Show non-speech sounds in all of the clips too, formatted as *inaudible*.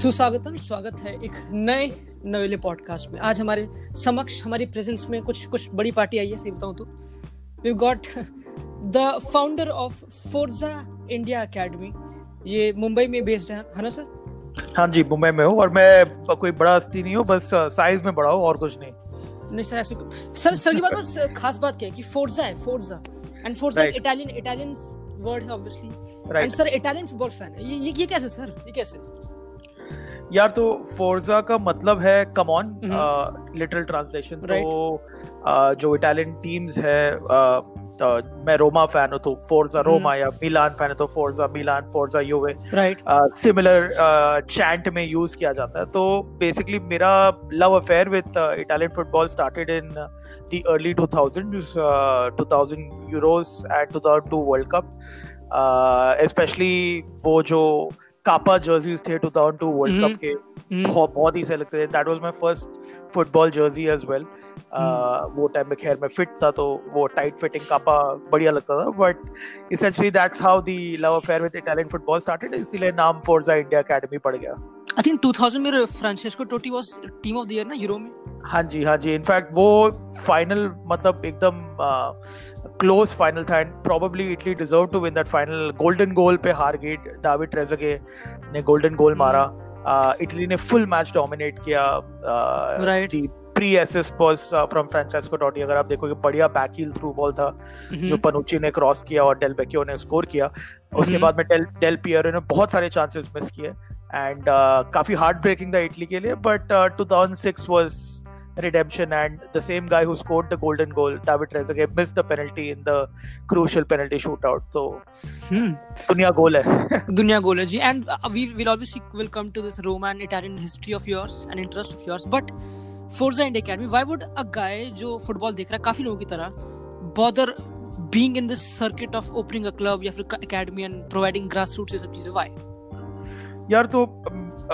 सुस्वागतम स्वागत है एक नए नवेले पॉडकास्ट में। आज हमारे समक्ष हमारी प्रेजेंस में कुछ कुछ बड़ी पार्टी आई है सही बताऊँ तो। We got the founder of Forza India academy ये मुंबई में बेस्ड है। है ना सर हाँ जी मुंबई में हूँ और मैं कोई बड़ा हस्ती नहीं हूँ बस साइज़ में बड़ा हूँ और कुछ नहीं। नहीं सर ऐसे सर सर की बात बस खास बात क्या है कि फोर्जा है Forza and Forza Italian Italian word है obviously and sir Italian football fan है। ये ये कैसे सर ये कैसे? यार तो फोर्जा का मतलब है कम ऑन लिटरल ट्रांसलेशन तो uh, जो इटालियन टीम्स है uh, uh, मैं रोमा फ़ैन हूँ तो फोर्जा रोमा या मिलान फ़ैन है तो Forza Milan Forza Juve right similar chant में यूज़ किया जाता है। तो बेसिकली मेरा love affair with Italian football started in the early 2000s uh, 2000 euros and 2002 world cup specially वो जो कापा जर्सीज थे 2002 वर्ल्ड कप के। बहुत बहुत ही से लगते थे that was my first football jersey as well वो टाइम में खैर मैं फिट था तो वो टाइट फिटिंग कापा बढ़िया लगता था। But essentially that's how the love affair with Italian football started इसीलिए नाम फोर्जा इंडिया एकेडमी पड़ गया। आई थिंक 2000 में Francesco Totti was team of the year ना यूरो में। हाँ जी हाँ जी। इनफैक्ट वो फाइनल मतलब एकदम क्लोज फाइनल था and probably Italy deserve to win that final golden goal पे हार गई डेविड ट्रेजेगे ने गोल्डन गोल मारा। इटली ने फुल मैच डोमिनेट किया right pre assist was from Francesco Totti अगर आप देखोगे बढ़िया बैक हील थ्रू बॉल था जो पनुची ने क्रॉस किया और डेल बेकियो ने स्कोर किया। उसके बाद में डेल डेल पियरो ने बहुत सारे चांसेस मिस किए। एंड काफ़ी हार्ड ब्रेकिंग था इटली के लिए but two thousand six was redemption and the same guy score the golden goal David razor get miss the penalty in the crucial penalty shoot out तो दुनिया गोल है। *laughs* दुनिया गोल है जी. And we will obviously will come to this Roman Italian history of yours and interest of yours but Forza India academy why would a guy जो football देख रहा काफ़ी लोगों की तरह bother being in this circuit of opening a club या फिर academy and providing grass roots ये सब चीज़ें व्हाई यार तो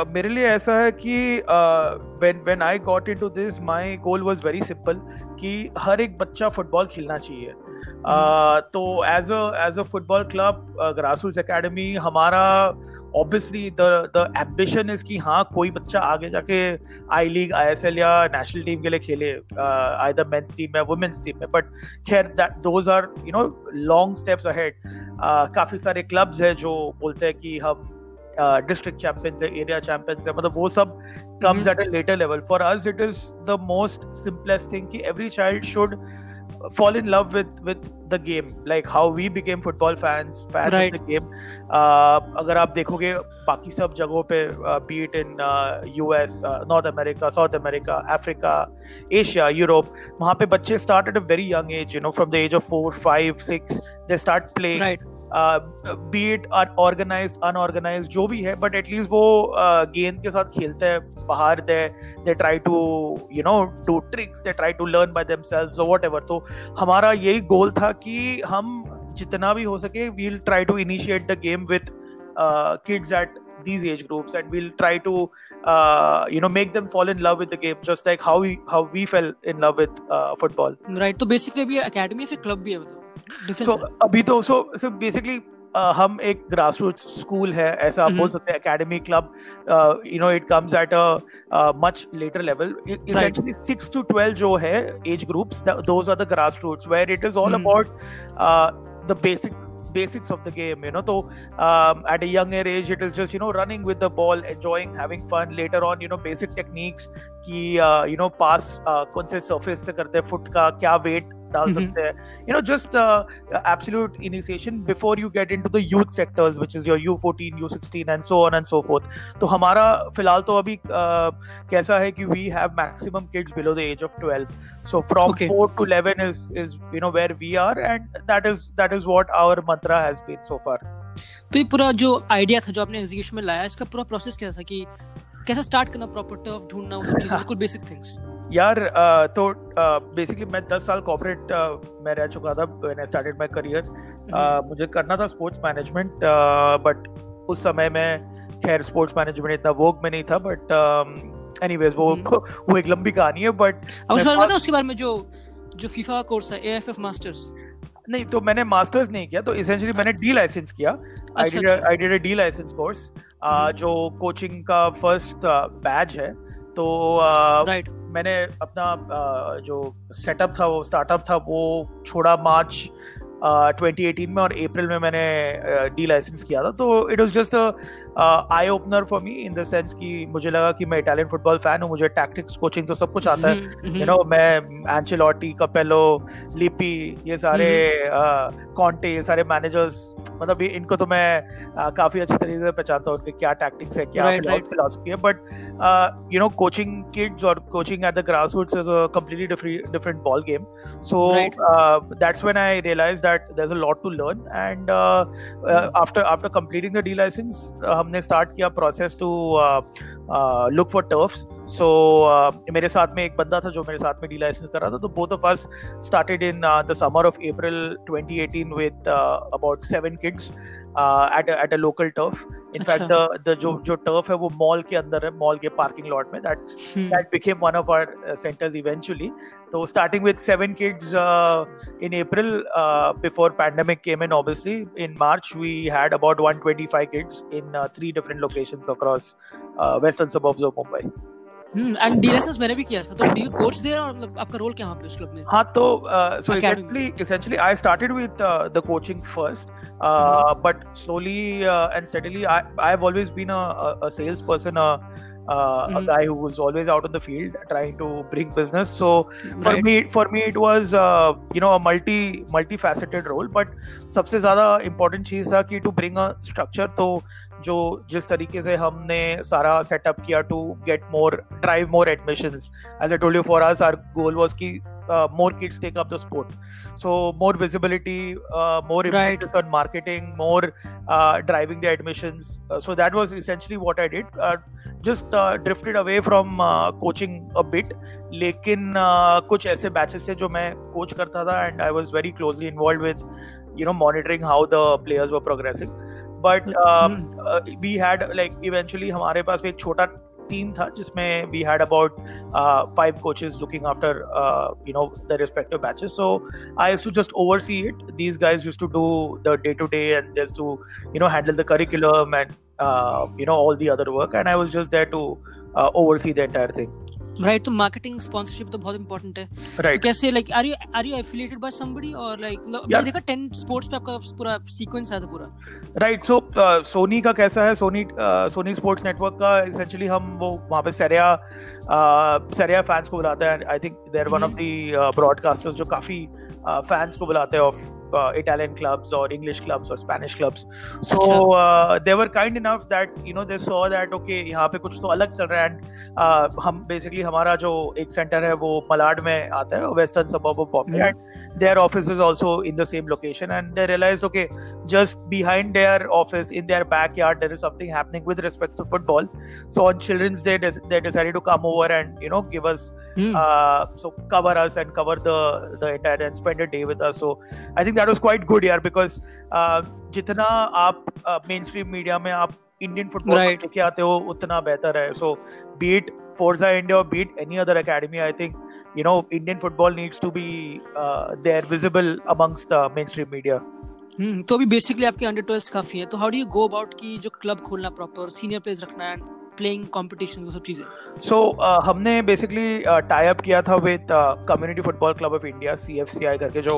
मेरे लिए ऐसा है कि when when I got into this my goal was very simple कि हर एक बच्चा फुटबॉल खेलना चाहिए। तो as a as a football club grassroots academy हमारा obviously the the ambition is कि हाँ कोई बच्चा आगे जाके I league I S L या नेशनल टीम के लिए खेले आई द मेंस टीम में वुमेन्स टीम में बट खैर that those are you know long steps ahead काफ़ी सारे क्लब्स हैं जो बोलते हैं कि हम डिस्ट्रिक्ट चैंपियंस है एरिया चैंपियंस है मतलब वो सब comes at a later level for us it is the most simplest thing कि every child should fall in love with with the game like how we became football fans fans right. of the game. Uh, अगर आप देखोगे बाकी सब जगहों पे be it in US North America South America Africa Asia Europe वहाँ पे बच्चे start at a very young age you know from the age of four five six they start playing right. Be it organise unorganise जो भी है but at least वो uh, गेंद के साथ खेलते हैं बाहर they they try to you know to tricks they try to learn by themselves और व्हाटएवर तो हमारा यही गोल था कि हम जितना भी हो सके we'll try to initiate the game with kids at and we'll try to uh, you know make them fall in love with the game just like how we how we fell in love with uh, football right तो basically अभी academy फिर club भी है मतलब so अभी तो so basically Uh, हम एक ग्रास रूट स्कूल है ऐसा आप बोल सकते हैं academy club you know it comes at a much later level essentially 6 to 12 जो है age groups those are the grass roots where it is all about the basic basics of the game you know so um, at a younger age it is just you know running with the ball enjoying having fun later on you know basic techniques कि you know pass कौन से surface से करते हैं foot का क्या wait डाल सकते हैं। You know just absolute initiation before you get into the youth sectors which is your U14 U16 and so on and so forth तो हमारा फ़िलहाल तो अभी uh, कैसा है कि we have maximum kids below the age of 12 so from Okay. 4 to 11 is is you know where we are and that is that is what our mantra has been so far. तो ये पूरा जो idea था जो आपने execution में लाया इसका पूरा प्रोसेस क्या था कि कैसे स्टार्ट करना प्रॉपर टर्फ ढूंढना वो सब चीज़ें *laughs* बिल्कुल बेसिक थिंग्स यार तो बेसिकली मैं 10 साल कॉर्पोरेट में रह चुका था when I started my career मुझे करना था स्पोर्ट्स मैनेजमेंट बट उस समय में खैर स्पोर्ट्स मैनेजमेंट इतना वोक में नहीं था बट एनीवेज वो *laughs* वो एक लंबी कहानी है बट उसके बारे में जो जो फीफा कोर्स है एएफएफ मास्टर्स नहीं तो मैंने मास्टर्स नहीं किया तो इसेंशियली मैंने डी लाइसेंस किया। I did a D licence course जो कोचिंग का फ़र्स्ट बैच है। तो राइट मैंने अपना जो सेटअप था, वो स्टार्टअप था, वो छोड़ा मार्च 2018 में और अप्रैल में मैंने डी लाइसेंस किया था। तो it was just eye opener for me in the sense कि मुझे लगा कि मैं इटालियन फुटबॉल फ़ैन हूँ मुझे टैक्टिक्स कोचिंग तो सब कुछ आता है। यू नो मैं एंचेलॉटी कपेलो लिपी ये सारे कॉन्टे ये सारे मैनेजर्स मतलब इनको तो मैं काफ़ी अच्छी तरीके से पहचानता हूँ उनके क्या टैक्टिक्स है क्या फिलोसफी है। But you know coaching kids और coaching at the grass roots is a completely different ball game so that's when I realise that there is a lot to learn and after after completing the D licence हमने start किया process to look for turfs so मेरे साथ में एक बंदा था जो मेरे साथ में डी लाइसेंस कर रहा था। तो both of us started in the summer of April 2018 with about seven kids at at a local turf in fact the जो जो टर्फ है वो मॉल के अंदर है मॉल के पार्किंग लॉट में that that became one of our centres eventually तो starting with seven kids in April before pandemic came in obviously in March we had about 125 kids in three different locations across western suburbs of Mumbai and DSS मैंने भी किया था तो do coach there और मतलब आपका role क्या वहाँ पे उस क्लब में? हाँ तो so exactly essentially I started with the coaching first but slowly and steadily I I have always been a a sales person uh, mm-hmm. a guy who was always out in the field trying to bring business so for right. me for me it was uh, you know a multi multifaceted role but सबसे ज्यादा important चीज था कि to bring a structure तो जो जिस तरीके से हमने सारा सेटअप किया to get more drive more admissions as I told you for us our goal was कि more kids take up the sport so more visibility uh, more right. on marketing more uh, driving the admissions uh, so that was essentially what i did just drifted away from coaching a bit लेकिन कुछ ऐसे batches थे जो मैं coach करता था and I was very closely involve with you know monitoring how the players were progressing but we had like eventually हमारे पास भी एक छोटा team था, जिसमें we had about five coaches looking after you know the respective batches so I use to just oversee it these guys use to do the day to day and just to you know handle the curriculum and you know all the other work and I was just there to oversee the entire thing. Right तो marketing sponsorship तो बहुत important है। right. तो कैसे like are you are you affiliated by somebody और like मैंने देखा 10 sports पे आपका पूरा सीक्वेंस है तो पूरा। राइट सो सोनी का कैसा है? सोनी सोनी स्पोर्ट्स नेटवर्क का एसेंशियली हम वो वहाँ पे सेरिया सेरिया फैंस को बुलाते हैं। I think they are one of the broadcasters जो काफ़ी फैंस uh, को बुलाते हैं of uh, Italian clubs or English clubs or Spanish clubs. So uh, they were kind enough that you know they saw that okay यहाँ पे कुछ तो अलग चल रहा है and uh, हम basically हमारा जो एक center है वो मलाड में आता है western suburb of Bombay mm-hmm. and their office is also in the same location and they realized okay just behind their office in their backyard there is something happening with respect to football. So on Children's Day they decided to come over and you know give us mm. uh, so cover us and cover the the entire and spend a day with us. So I think that was quite good यार because uh, जितना आप mainstream media में आप Indian football right. लेके आते हो उतना बेहतर है so beat Forza India or beat any other academy, I think you know Indian football needs to be uh, there visible amongst uh, mainstream media. Hmm तो अभी बेसिकली आपके अंडर ट्वेल्व काफ़ी है तो how do you go about की जो club खोलना proper senior players रखना है प्लेइंग कॉम्पिटिशन वो सब चीज़ें। सो uh, हमने बेसिकली टाई अप किया था with community football club of India C F C I करके जो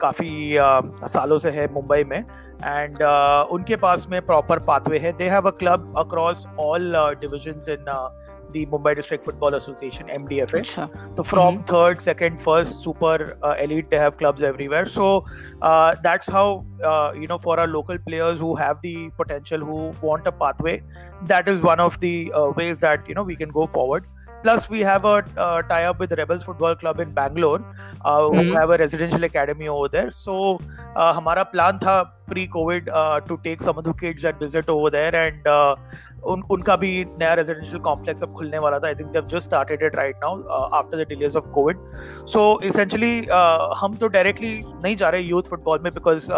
काफ़ी uh, सालों से है मुंबई में। एंड uh, उनके पास में प्रॉपर पाथवे है। They have a club across all divisions in the Mumbai District Football Association (MDFA). So from mm-hmm. third, second, first, super uh, elite, they have clubs everywhere. So uh, that's how uh, you know for our local players who have the potential, who want a pathway, that is one of the uh, ways that you know we can go forward. Plus, we have a uh, tie-up with Rebels Football Club in Bangalore, uh, mm-hmm. who have a residential academy over there. So, uh, हमारा plan था pre-COVID uh, to take some of the kids and visit over there and uh, उन उनका भी नया residential complex अब खुलने वाला था I think just started it right now after the delays of Covid so essentially हम तो डायरेक्टली नहीं जा रहे यूथ फुटबॉल में because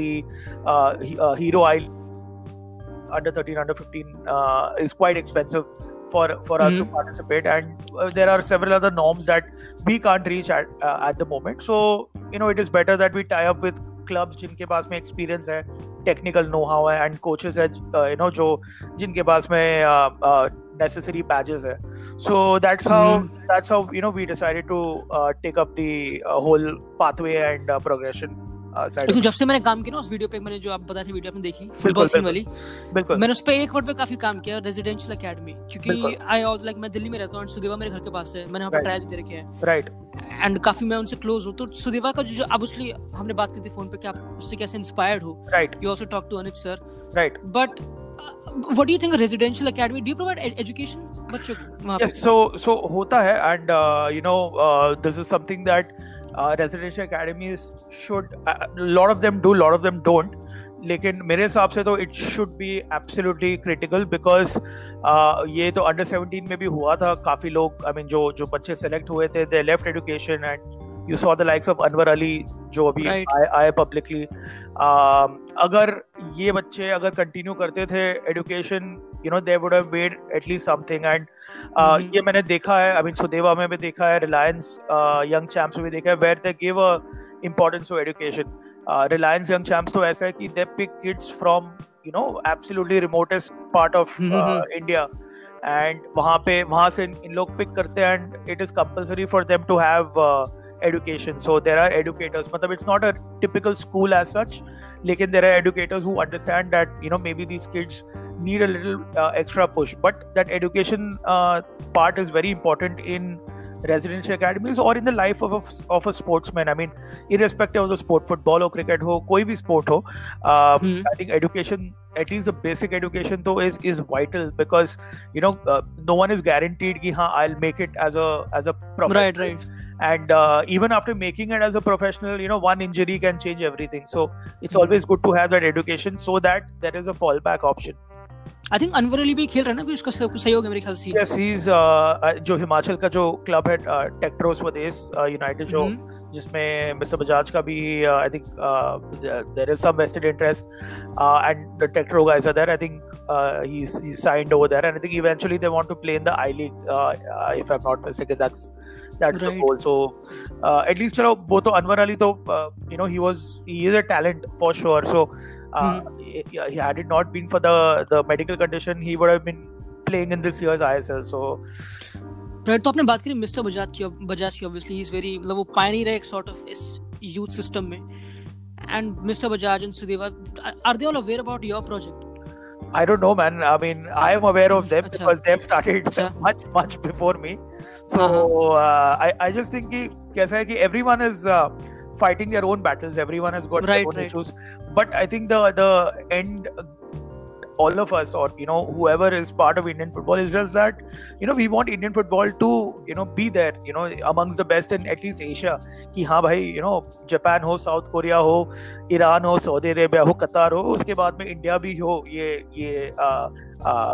the Hero I under thirteen under fifteen is quite expensive For, for mm-hmm. to participate, and uh, there are several other norms that we can't reach at, uh, at the moment. So, you know, it is better that we tie up with clubs जिनके पास में experience है technical know how है and coaches है you know जो जिनके पास में नेसेसरी बैजेस है। So that's how that's how you know we decided to take up the whole pathway and progression लेकिन जब से मैंने काम किया ना उस वीडियो पे मैंने जो आप बताई थी वीडियो आपने देखी फुटबॉल सीन वाली बिल्कुल। मैंने उस पे एक वर्ड पे काफ़ी काम किया रेजिडेंशियल एकेडमी क्योंकि आई लाइक मैं दिल्ली में रहता हूँ सुदेवा मेरे घर के पास है मैंने वहाँ पे ट्रायल दे रखे हैं। Right एंड काफ़ी मैं उनसे क्लोज हूँ। तो सुदेवा का जो ऑब्वियसली हमने बात की थी फ़ोन पे कि आप उससे कैसे इंस्पायर्ड हो। Right you also talk to Anit sir right but what do you think residential academy do you provide education बच्चों को वहाँ पे? yes so so hota hai and uh, you know uh, this is something that uh, academy should lot of them do lot of them don't. लेकिन मेरे हिसाब से तो it should be absolutely critical because ये तो under 17 में भी हुआ था काफ़ी लोग आई I मीन mean, जो जो बच्चे सेलेक्ट हुए थे they left education and you saw the likes of Anwar Ali जो अभी आए पब्लिकली अगर ये बच्चे अगर कंटिन्यू करते थे education you know they would have made at least something and. ये मैंने देखा है आई मीन सुदेवा में भी देखा है रिलायंस यंग चैंप्स में भी देखा है where they give a importance to education Reliance young champs तो ऐसा है कि they pick kids from you know absolutely remotest part of India and वहाँ पे वहाँ से इन लोग पिक करते हैं and it is compulsory for them to have education. So there are educators. Matlab it's not a typical school as such lekin there are educators who understand that you know maybe these kids need a little uh, extra push. But that education uh, part is very important in residential academies or in the life of a, of a sportsman. I mean irrespective of the sport football or cricket ho koi bhi sport ho uh, Hmm. i think education at least the basic education though is is vital because you know uh, no one is guaranteed ki i'll make it as a as a professional. Right right and uh, even after making it as a professional you know one injury can change everything so it's Mhm. always good to have that education so that there is a fallback option I think Anwar Ali भी खेल रहा है ना अभी उसका सह- सहयोग है मेरे ख्याल से yes he's uh, uh, जो हिमाचल का जो क्लब है टेक्ट्रो स्वदेश यूनाइटेड जो हम्म, जिसमें मिस्टर बजाज का भी I think there is some vested interest and the Techtro guys are there I think he's he's signed over there and i think eventually they want to play in the i league uh, uh, if i'm not mistaken that's that's the Right. goal so uh, at least chalo wo to anwar ali to uh, you know he was he is a talent for sure so uh, yeah, he, had it not been for the the medical condition he would have been playing in this year's isl so right तो आपने बात करी mister Bajaj की बजाज की obviously is very मतलब वो Pioneer है एक सॉर्ट ऑफ इस यूथ सिस्टम में and mister Bajaj and Sudeva are they all aware about your project I don't know, man. I mean, I am aware of them Acha. because they've started Acha. *laughs* much, much before me. so uh-huh. uh, I, I just think ki, everyone is uh, fighting their own battles. Everyone has got right, their own right. issues. But i think the the end all of us or you know whoever is part of Indian football is just that you know we want Indian football to you know be there you know amongst the best in at least Asia. कि हाँ भाई you know Japan हो south Korea हो Iran हो Saudi Arabia हो कतार हो उसके बाद में इंडिया भी हो ये ये आ, आ,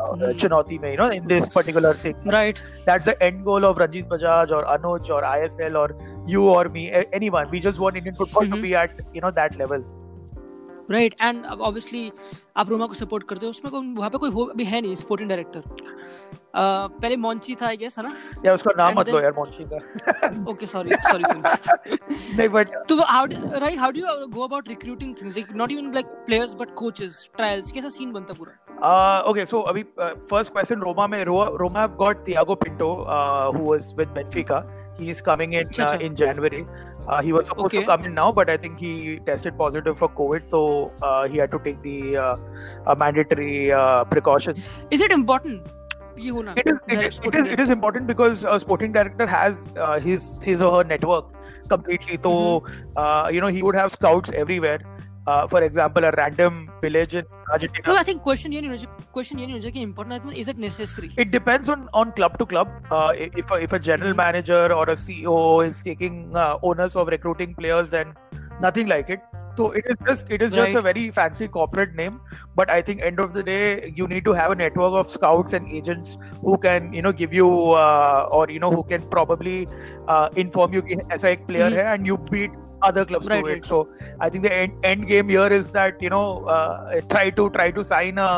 Hmm. चुनौती में you know in this particular thing right that's the end goal of Ranjit Bajaj और अनुज और आईएसएल और यू और me anyone we just want Indian football to Mhm. Be at you know that level Right and obviously आप Roma को support करते हो उसमें कोई वहाँ पे कोई हो भी है नहीं स्पोर्टिंग डायरेक्टर पहले मॉन्ची था आई गेस है ना? या उसका नाम मत लो यार मोंची का। ओके सॉरी सॉरी सॉरी नहीं बट तो how right how do you go about recruiting things like not even like players but coaches trials कैसा सीन बनता पूरा? Uh, okay, so अभी फ़र्स्ट क्वेश्चन रोमा में Roma have got Thiago Pinto uh, who was with He's coming in uh, in January. Uh, he was supposed okay. to come in now, but I think he tested positive for COVID, so uh, he had to take the uh, uh, mandatory uh, precautions. Is it important? It, is, it, is, it, is, it is important because a sporting director has his his or her network completely. So mm-hmm. you know he would have scouts everywhere. Uh, for example, a random village in Argentina. No, I think question ये नहीं होना चाहिए question ये नहीं होना चाहिए कि important है is it necessary it depends on on club to club uh, if a, if a general Mhm. manager or a ceo is taking uh, onus of recruiting players then nothing like it so it is just it is just a Right. very fancy corporate name but i think end of the day you need to have a network of scouts and agents who can you know give you uh, or you know who can probably uh, inform you कि ऐसा एक player Mhm. है and you beat other clubs Right, to right. it so i think the end, end game here is that you know uh, try to try to sign a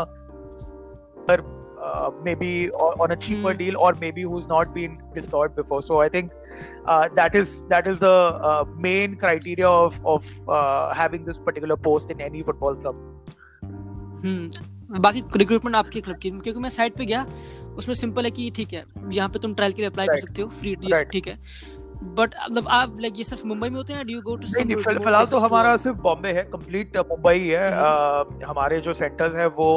uh, maybe on a cheaper Hmm. deal or maybe who's not been disturbed before so i think uh, that is that is the uh, main criteria of of uh, having this particular post in any football club हम्म बाकी recruitment आपके club की क्योंकि मैं site पे गया उसमें simple है कि ठीक है यहाँ पे तुम ट्रायल के लिए अप्लाई कर Right. सकते हो फ्री Right. ठीक है बट मतलब आप लाइक ये सिर्फ़ मुंबई में होते हैं डू यू गो टू नहीं फ़िलहाल तो हमारा सिर्फ़ बॉम्बे है कंप्लीट मुंबई है हम्म। uh, हमारे जो सेंटर्स हैं वो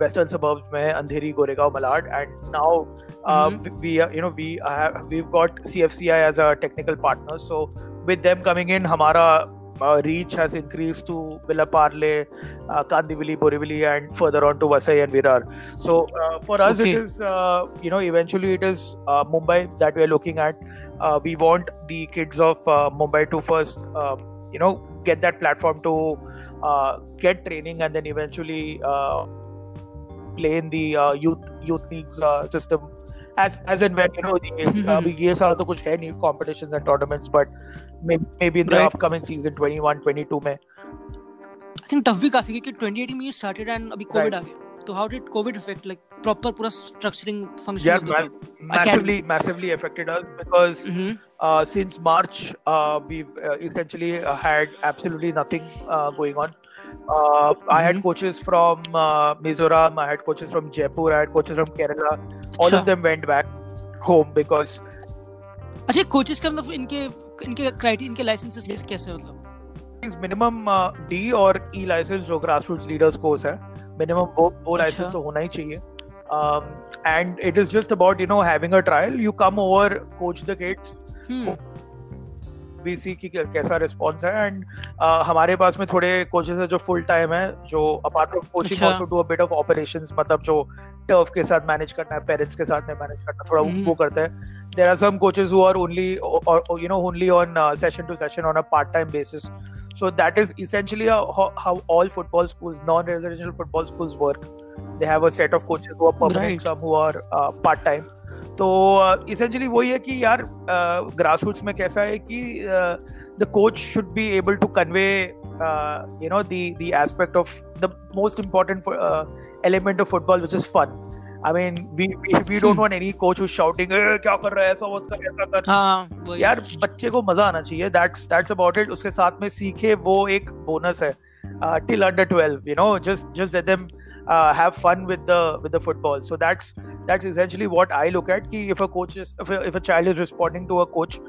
वेस्टर्न सबर्ब्स में Andheri Goregaon Malad and now we we know you know we have we've got CFCI as a technical partner so with them coming in हमारा uh, reach has increased to Villa Parle, uh, Kandivali, Borivali, and further on to Vasai and Virar. So uh, for us, Okay. it is uh, you know eventually it is uh, Mumbai that we are looking at. Uh, we want the kids of uh, Mumbai to first um, you know get that platform to uh, get training and then eventually uh, play in the uh, youth youth leagues uh, system as as and when you know the अभी ये साल तो कुछ है नहीं competitions and tournaments but maybe, maybe in the Right. upcoming season 21 22 में I think tough भी काफ़ी क्योंकि 2018 में ये स्टार्टेड एंड अभी कोविड आ गया तो how did Covid effect like proper पूरा structuring function Yeah, man. massively massively affected us because mm-hmm. uh, since March uh, we've uh, essentially uh, had absolutely nothing uh, going on. uh, I had mm-hmm. coaches from uh, Mizoram, I had coaches from Jaipur, I had coaches from Kerala. All of them went back home because. अच्छा coaches का मतलब इनके इनके criteria इनके licences कैसे कैसे मतलब? Is minimum D और e ई लाइसेंस जो ग्रास रूट्स लीडर्स कोर्स है मिनिमम वो वो अच्छा। लाइसेंस तो होना ही चाहिए। And it is just about you know having a trial you come over coach the kids we see की कैसा रिस्पॉन्स है एंड हमारे पास में थोड़े कोचेस है जो फुल टाइम है जो apart from coaching. Also do a bit of operations मतलब जो टर्फ के साथ मैनेज करना है पेरेंट्स के साथ में मैनेज करना थोड़ा हम्म। वो करता है there are some coaches who are only you know only on session to session on a part time basis so that is essentially how, how all football schools non-residential football schools work they have a set of coaches who are permanent Right. some who are uh, part time तो essentially वही है कि यार grass roots में कैसा है कि the coach should be able to convey you know the the aspect of the most important element of football which is fun I mean we we don't want any coach who shouting क्या कर रहा है? ऐसा मत कर ऐसा कर. हाँ यार बच्चे को मज़ा आना चाहिए। दैट्स दैट्स अबाउट इट उसके साथ में सीखे वो एक बोनस है till under 12 you know just just let them uh, have fun with the with the football. So that's that's essentially what i look at ki if a coach is if a, if a child is responding to a coach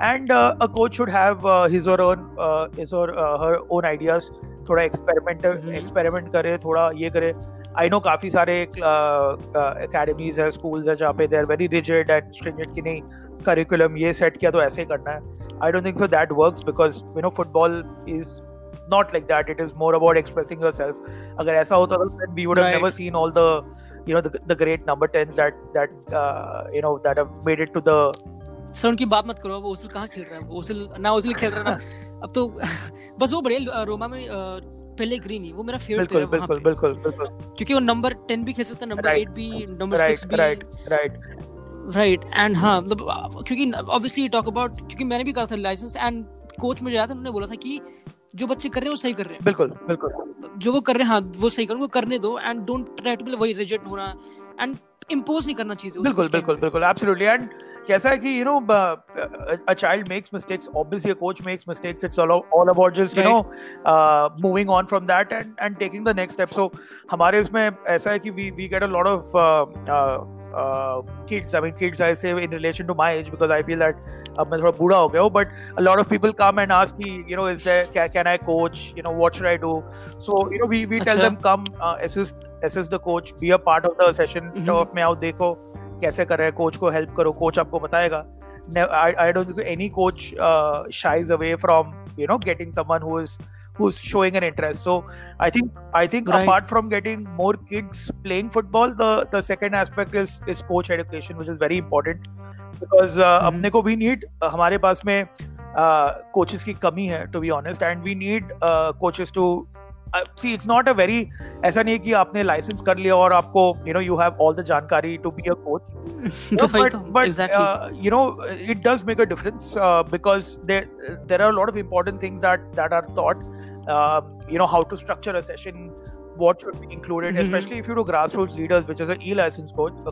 and uh, a coach should have uh, his or own uh, his or uh, her own ideas थोड़ा experiment Mhm. Experiment करे थोड़ा ये करे I know काफी सारे academies है schools है जहाँ पे they are very rigid and stringent कि नहीं करिकुलम ये सेट किया तो ऐसे ही करना है I don't think so that works because you know football is not like that it is more about expressing yourself अगर ऐसा होता तो then we would have Right. never seen all the you know the, the great number 10s that that uh, you know that have made it to the sir उनकी बात मत करो अब ओसिल कहाँ खेल रहा है? वो ओसिल ना ओसिल खेल रहा है ना। अब तो *laughs* बस वो बढ़िया रोमा में पहले ग्रीन वो मेरा फेवरेट बिल्कुल बिल्कुल बिल्कुल बिल्कुल। क्योंकि वो नंबर 10 भी खेल सकता है नंबर Right. 8 भी नंबर 6 right भी। right right राइट एंड हाँ मतलब क्योंकि ऑब्वियसली टॉक अबाउट क्योंकि मैंने भी कहा था लाइसेंस एंड कोच मुझे याद है उन्होंने बोला था कि जो बच्चे कर रहे हैं वो सही कर रहे हैं। बिल्कुल बिल्कुल। जो वो कर रहे हैं हाँ वो सही कर वो करने दो and don't try to be वही रिजेक्ट होना एंड इम्पोज नहीं करना चीज़ बिल्कुल बिल्कुल बिल्कुल एब्सोल्युटली कैसा है कि you know a child makes mistakes obviously a coach makes mistakes it's all all about just you know moving on from that and and taking the next step so हमारे उसमें ऐसा है कि we we get a lot of uh, uh, uh, kids I mean kids I say in relation to my age because I feel that अब मैं थोड़ा बूढ़ा हो गया हूँ but a lot of people come and ask me you know is there can, can I coach you know what should I do so you know we we tell अच्छा। them come uh, assist assist the coach be a part of the session Mhm. turf में आओ देखो कैसे कर रहे हैं coach को help करो कोच आपको बताएगा I don't think any coach shies away from you know getting someone who is who's showing an interest so i think i think Right. apart from getting more kids playing football the the second aspect is is coach education which is very important because uh, Mhm. अपने को भी need uh, हमारे पास में coaches की कमी है to be honest and we need coaches to See it's not a very ऐसा नहीं है कि आपने लाइसेंस कर लिया और आपको you know you have all the जानकारी to be a coach but but you know it does make a difference because there are lot of important things that that are thought you know how to structure a session what should be included mm-hmm. especially if you do grassroots leaders which is an e-license coach, a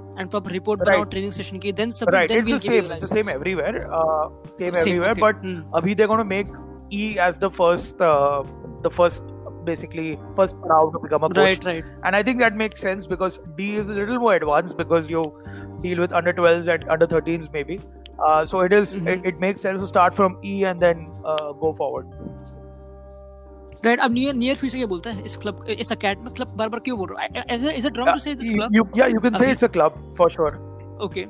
and proper report right. training session ki, then submit. Right, then it's we'll the same. It's the same everywhere. Uh, same, same, everywhere. Okay. But mm. abhi they're gonna make E as the first, uh, the first basically first round to become a coach. Right, right. And I think that makes sense because D is a little more advanced because you deal with under 12s and under 13s maybe. Uh, so it is, mm-hmm. it, it, makes sense to start from E and then uh, go forward. Right अब near near future क्या बोलता है? इस club इस academy club बार बार क्यों बोल रहा है? Is is it wrong to say this club yeah, you can say Abhi- it's a club for sure. Okay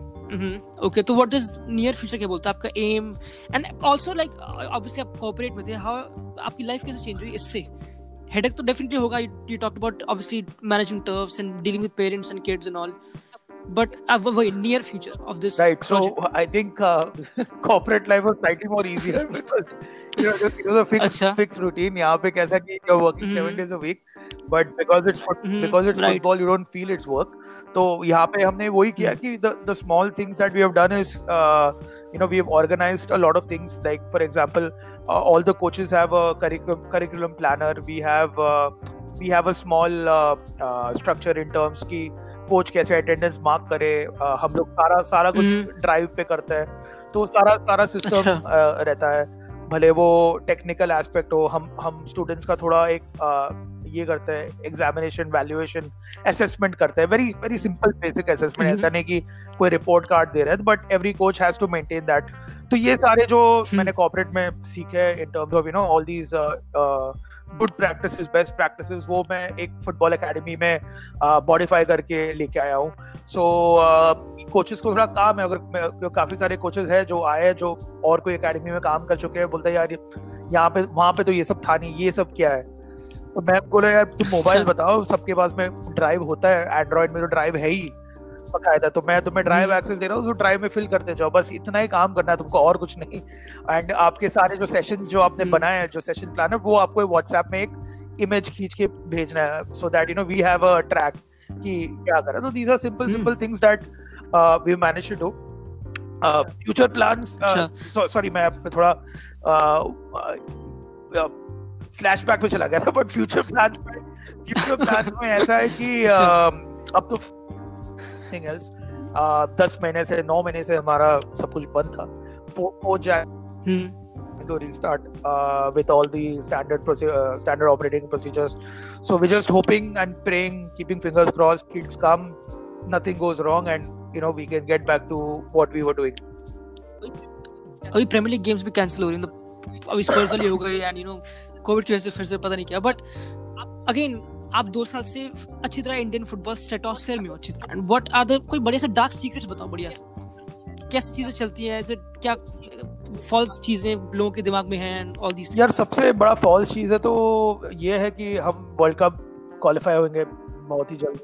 okay तो व्हाट इज़ नियर फ्यूचर क्या बोलता है? आपका aim and also like obviously आप कोऑपरेट में थे हाउ आपकी life कैसे चेंज हुई इससे? हेडेक तो डेफिनेटली होगा. You talked about obviously managing turfs and dealing with parents and kids and all but अब वही near future of this Right. So I think uh, corporate life was slightly more easier because you know it was a fixed अच्छा. fixed routine. यहाँ पे कैसा कि you're working seven Mhm. days a week, but because it's foot, Mhm, because it's right. football, you don't feel it's work. तो यहाँ पे हमने वही किया कि the the small things that we have done is uh, you know we have organized a lot of things like for example uh, all the coaches have a curriculum curriculum planner. We have uh, we have a small uh, coach कैसे attendance mark करे हम लोग सारा सारा कुछ हम्म। Drive पे करते हैं तो सारा सारा सिस्टम अच्छा। रहता है भले वो टेक्निकल एस्पेक्ट हो हम हम स्टूडेंट्स का थोड़ा एक ये करते हैं एग्जामिनेशन वैल्यूएशन असेसमेंट करते हैं very very simple basic assessment हम्म। ऐसा नहीं कि कोई रिपोर्ट कार्ड दे रहा है but every coach has to maintain that तो ये सारे जो हम्म। मैंने कॉर्पोरेट में सीखे in terms of you know all these good practices best practices वो मैं एक फुटबॉल एकेडमी में मॉडिफाई करके लेके आया हूँ। सो कोचेस को थोड़ा काम है अगर काफ़ी सारे कोचेस हैं जो आए हैं जो और कोई एकेडमी में काम कर चुके हैं बोलते हैं यार यहाँ पे वहाँ पे तो ये सब था नहीं ये सब क्या है? तो मैं बोला यार तुम मोबाइल अच्छा। बताओ सबके पास में ड्राइव होता है एंड्रॉइड में तो ड्राइव है ही। बकायदा तो मैं तुम्हें ड्राइव हम्म। एक्सेस दे रहा हूँ तो ड्राइव में फिल करते जाओ बस इतना ही काम करना है तुमको और कुछ नहीं एंड आपके सारे जो सेशंस जो आपने हम्म। बनाए हैं जो सेशन प्लानर वो आपको व्हाट्सएप में एक इमेज खींच के भेजना है so that you know we have a track कि क्या करा तो these are simple. Simple things that we manage to do future plans अच्छा। सॉरी मैं आप पे थोड़ा फ्लैशबैक में चला गया था बट फ्यूचर प्लान्स में फ्यूचर प्लान्स *laughs* में ऐसा है कि अच्छा। um, अब तो थिंग एल्स दस महीने से नौ महीने से हमारा सब कुछ बंद था फोर जैन हम्म to restart uh, with all the standard proce- uh, standard operating procedures. So we're just hoping and praying, keeping fingers crossed, kids come, nothing goes wrong, and you know we can get back to what we were doing. अभी premiere league games भी cancel हो रही हैं तो अभी Spurs वाली हो गई एंड यू नो कोविड की वजह से फिर से पता नहीं क्या बट अगेन आप दो साल से अच्छी तरह इंडियन फुटबॉल स्टेटोस्फेयर में हो अच्छी तरह। एंड व्हाट आर कोई बढ़िया से डार्क सीक्रेट्स बताओ बढ़िया से। कैसी चीज़ें चलती हैं? ऐसे क्या फॉल्स चीज़ें लोगों के दिमाग में हैं एंड ऑल दीस यार सबसे बड़ा फॉल्स चीज़ है तो ये है कि हम वर्ल्ड कप क्वालिफाई होंगे बहुत ही जल्द।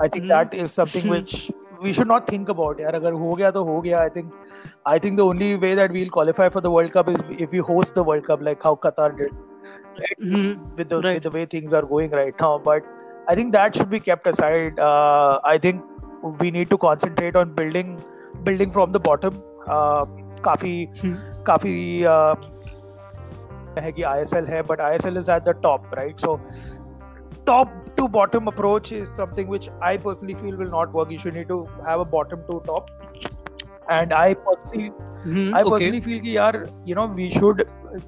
I think. That is something which we should not think about यार। अगर हो गया तो हो गया। I think I think the only way that we'll qualify for the World Cup is if we host the World Cup like how Qatar did with the Right. with the way things are going right now. But I think that should be kept aside. Uh, I think we need to concentrate on building building from the bottom. Uh, काफी काफी uh, है कि ISL है, but ISL is at the top, right? So top to bottom approach is something which I personally feel will not work. You should need to have a bottom to top. And I personally mm, I personally feel कि यार you know we should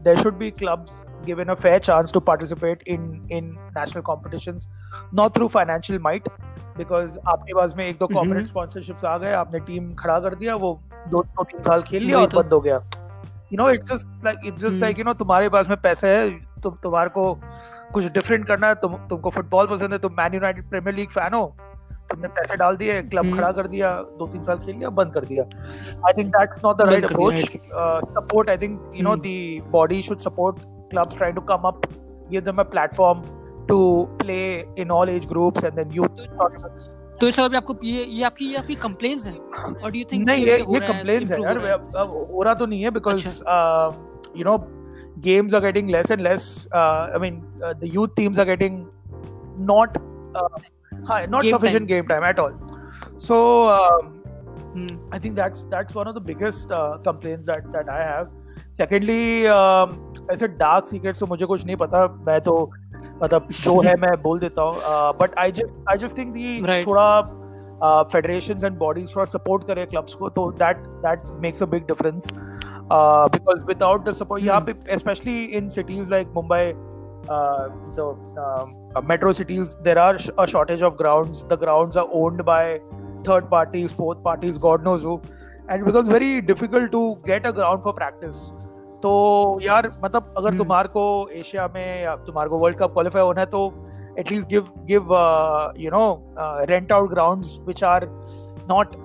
there should be clubs given a fair chance to participate in in national competitions not through financial might because आपके पास में एक दो Mhm. corporate sponsorships आ गए आपने team खड़ा कर दिया वो दो दो तीन साल खेल लिया और तो। बंद हो गया you know it's just like it's just hmm. like you know तुम्हारे पास में पैसे है तुम तुम्हारे को कुछ डिफरेंट करना है तुम तुमको फुटबॉल पसंद है तुम Man United Premier League fan हो तुमने पैसे डाल दिए क्लब हम्म। खड़ा कर दिया दो तीन साल खेल लिया बंद कर दिया I think that's not the right approach uh, i think you know Hmm. the body should support clubs trying to come up give them a platform to play in all age groups and then youth tournaments तो इस अभी आपको ये ये आपकी ये आपकी complaints हैं और डू यू थिंक नहीं ये ये कंप्लेंट्स है यार अब हो रहा तो नहीं है because you know games are getting less and less uh, i mean uh, the youth teams are getting not uh, game sufficient time. game time at all. So um, hmm. i think that's that's one of the biggest uh, complaints that that i have. Secondly um, ऐसे dark secrets तो मुझे कुछ नहीं पता। मैं तो मतलब जो है मैं बोल देता हूँ। But I just I just think कि थोड़ा फेडरेशन एंड बॉडीज थोड़ा सपोर्ट करे क्लब्स को तो that that makes a big difference because without the support यहाँ पे specially in cities like Mumbai the metro cities there are a shortage of grounds the grounds are owned by third parties fourth parties god knows who and it becomes very difficult to get a ground for practice तो यार मतलब अगर तुम्हारे को Asia में या तुम्हारे को वर्ल्ड कप क्वालिफाई होना है तो at least give give you know rent out grounds which are not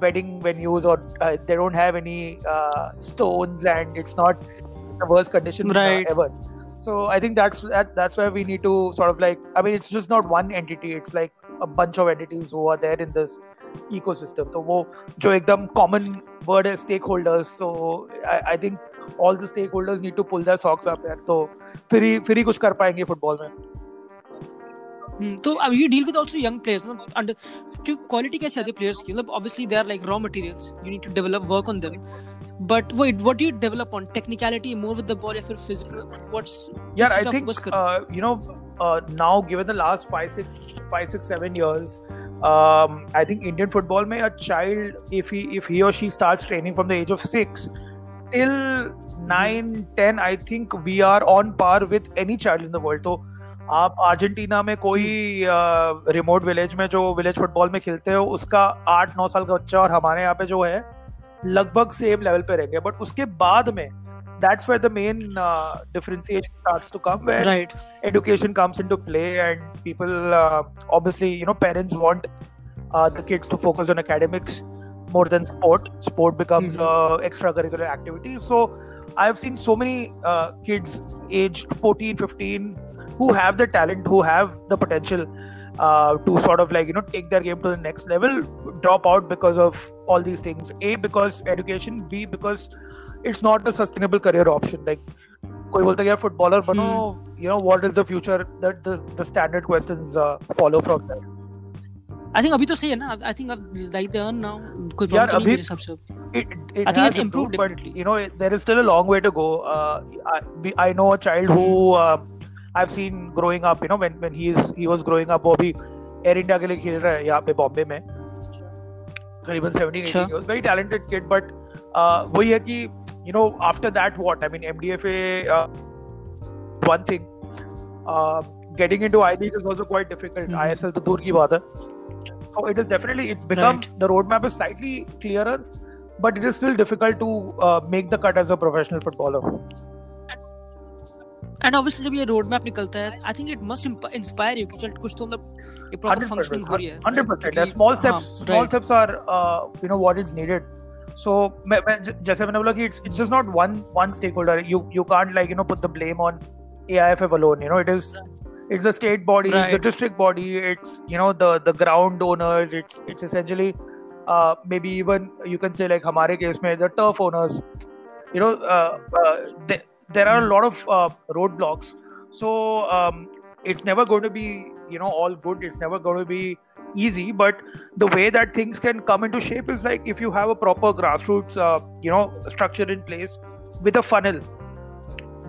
wedding venues or uh, they don't have any uh, stones and it's not the worst condition right. uh, ever so i think that's that, that's where we need to sort of like i mean it's just not one entity it's like a bunch of entities who are there in this ecosystem तो वो जो एकदम common word है stakeholders so I, I think all the stakeholders need to pull their socks up यार तो फिर ही फिर ही कुछ कर पाएंगे फुटबॉल में तो अब you deal with also young players ना अंडर क्यों क्वालिटी कैसे आती है प्लेयर्स की मतलब obviously they are like raw materials you need to develop work on them but what what do you develop on technicality more with the ball you're physical what's yeah i think uh, you know uh, now given the last five six five six seven years um, i think indian football may a child if he if he or she starts training from the age of six till 9 10 i think we are on par with any child in the world तो आप Argentina में कोई remote village में जो village football में खेलते हो उसका आठ नौ साल का बच्चा और हमारे यहाँ पे जो है लगभग सेम लेवल पे रहेंगे बट उसके बाद में that's where the main uh, differentiation starts to come where right. education comes into play and people uh, obviously you know parents want uh, the kids to focus on academics more than sport. Sport becomes mm-hmm. extracurricular activity. So I've seen so many uh, kids aged 14, 15 who have the talent, who have the potential uh, to sort of like you know take their game to the next level, drop out because of all these things. A because education. B because it's not a sustainable career option. Like कोई बोलता है यार footballer बनो you know what is the future that the the standard questions follow from that I think अभी तो सही है ना आई थिंक अब लाइक दे अर्न नाउ कोई प्रॉब्लम तो नहीं मेरे हिसाब से it, it I think it's improved, improved but you know there is still a long way to go. Uh, I, I have seen growing up you know when when he is he was growing up वो भी Air India के लिए खेल रहा है यहाँ पे बॉम्बे में। करीबन 17 18 years very talented kid but वही है कि you know after that what I mean MDFA one thing getting into I League is also quite difficult ISL तो दूर की बात है। So it is definitely it's become the road map is slightly clearer but it is still difficult to make the cut as a professional footballer and obviously जब ये road map निकलता है I think it must inspire you कि चल कुछ तो मतलब ये प्रॉपर फंक्शनिंग हो रही है 100% small steps small steps are you know what is needed so मैं जैसे मैंने बोला कि it's it's not one one stakeholder you you can't like you know put the blame on AIFF alone you know it is it's a state body right. it's a district body it's you know the the ground owners it's it's essentially uh, maybe even you can say like hamare case mein the turf owners you know uh, uh, they, there are a lot of uh, roadblocks so um, it's never going to be you know all good it's never going to be easy but the way that things can come into shape is like if you have a proper grassroots uh, you know structure in place with a funnel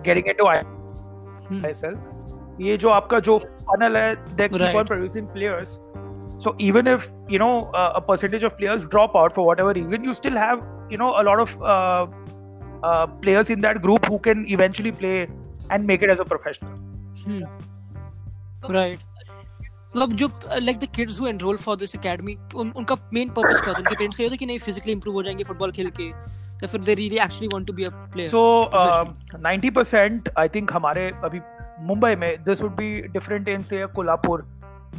getting into hmm. myself ये जो आपका जो funnel है they keep right. on producing players so even if you know uh, a percentage of players drop out for whatever reason you still have you know a lot of uh, Uh, players in that group who can eventually play and make it as a professional. Hmm. Right. मतलब जो like the kids who enroll for this academy उनका main purpose क्या था उनके parents का ये था कि नहीं फिजिकली इंप्रूव हो जाएँगे फुटबॉल खेल के या फिर they really actually want to be a player so 90% I think हमारे अभी मुंबई में this would be different in से Kolhapur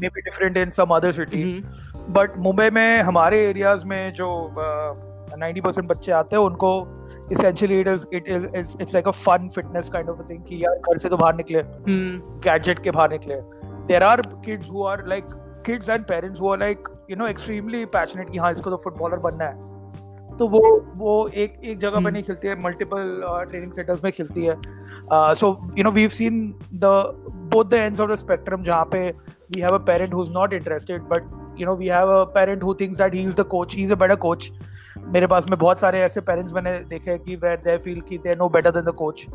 may be different in some other city but Mumbai में हमारे एरियाज़ में जो uh, नाइन्टी परसेंट बच्चे आते हैं उनको is it is it's, it's like a fun fitness kind of a thing कि यार घर से तो बाहर निकले गैजेट के बाहर निकले। There are kids who are like kids and parents who are like you know extremely passionate कि हाँ इसको तो फुटबॉलर बनना है। तो वो वो एक एक जगह पे नहीं खेलती है मल्टीपल ट्रेनिंग सेंटर्स में खिलती है। So you know we seen the both the ends of the spectrum जहाँ पे we have a parent who is not interested but you know we have a parent who thinks that he is the coach he is a better coach मेरे पास में बहुत सारे ऐसे parents मैंने देखे कि वेर दे फील की they know better than the coach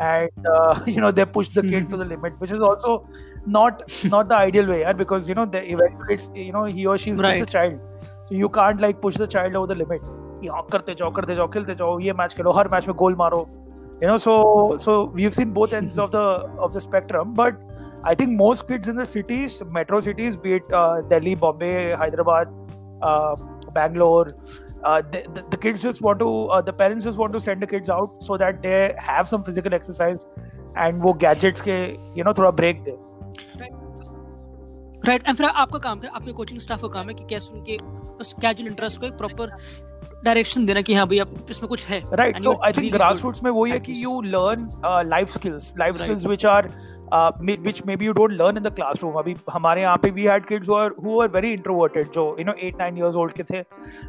and you know they push the kid to the limit which is also not not the ideal way यार because you know the events you know he और she is just a child so you can't like push the child over the limit यहाँ करते जाओ करते जाओ खेलते जाओ ये मैच खेलो हर मैच में गोल मारो. You know so so we have seen both ends of the of the spectrum but I think most kids in the cities metro cities beat Delhi Bombay Hyderabad Bangalore uh, the, the, the kids just want to uh, the parents just want to send the kids out so that they have some physical exercise and वो gadgets के you know थोड़ा break दे right and फिर आपका काम है आपके coaching staff का काम है कि कैसे उनके उस कैजुअल इंटरेस्ट को एक प्रॉपर डायरेक्शन देना कि हाँ भाई अब इसमें कुछ है right And so you're i think grassroots में वो है कि this. you learn uh, life skills life Right. Which uh, maybe you don't learn in the classroom अभी हमारे यहाँ पे we had kids who are who were very introverted जो you know 8 9 years old के थे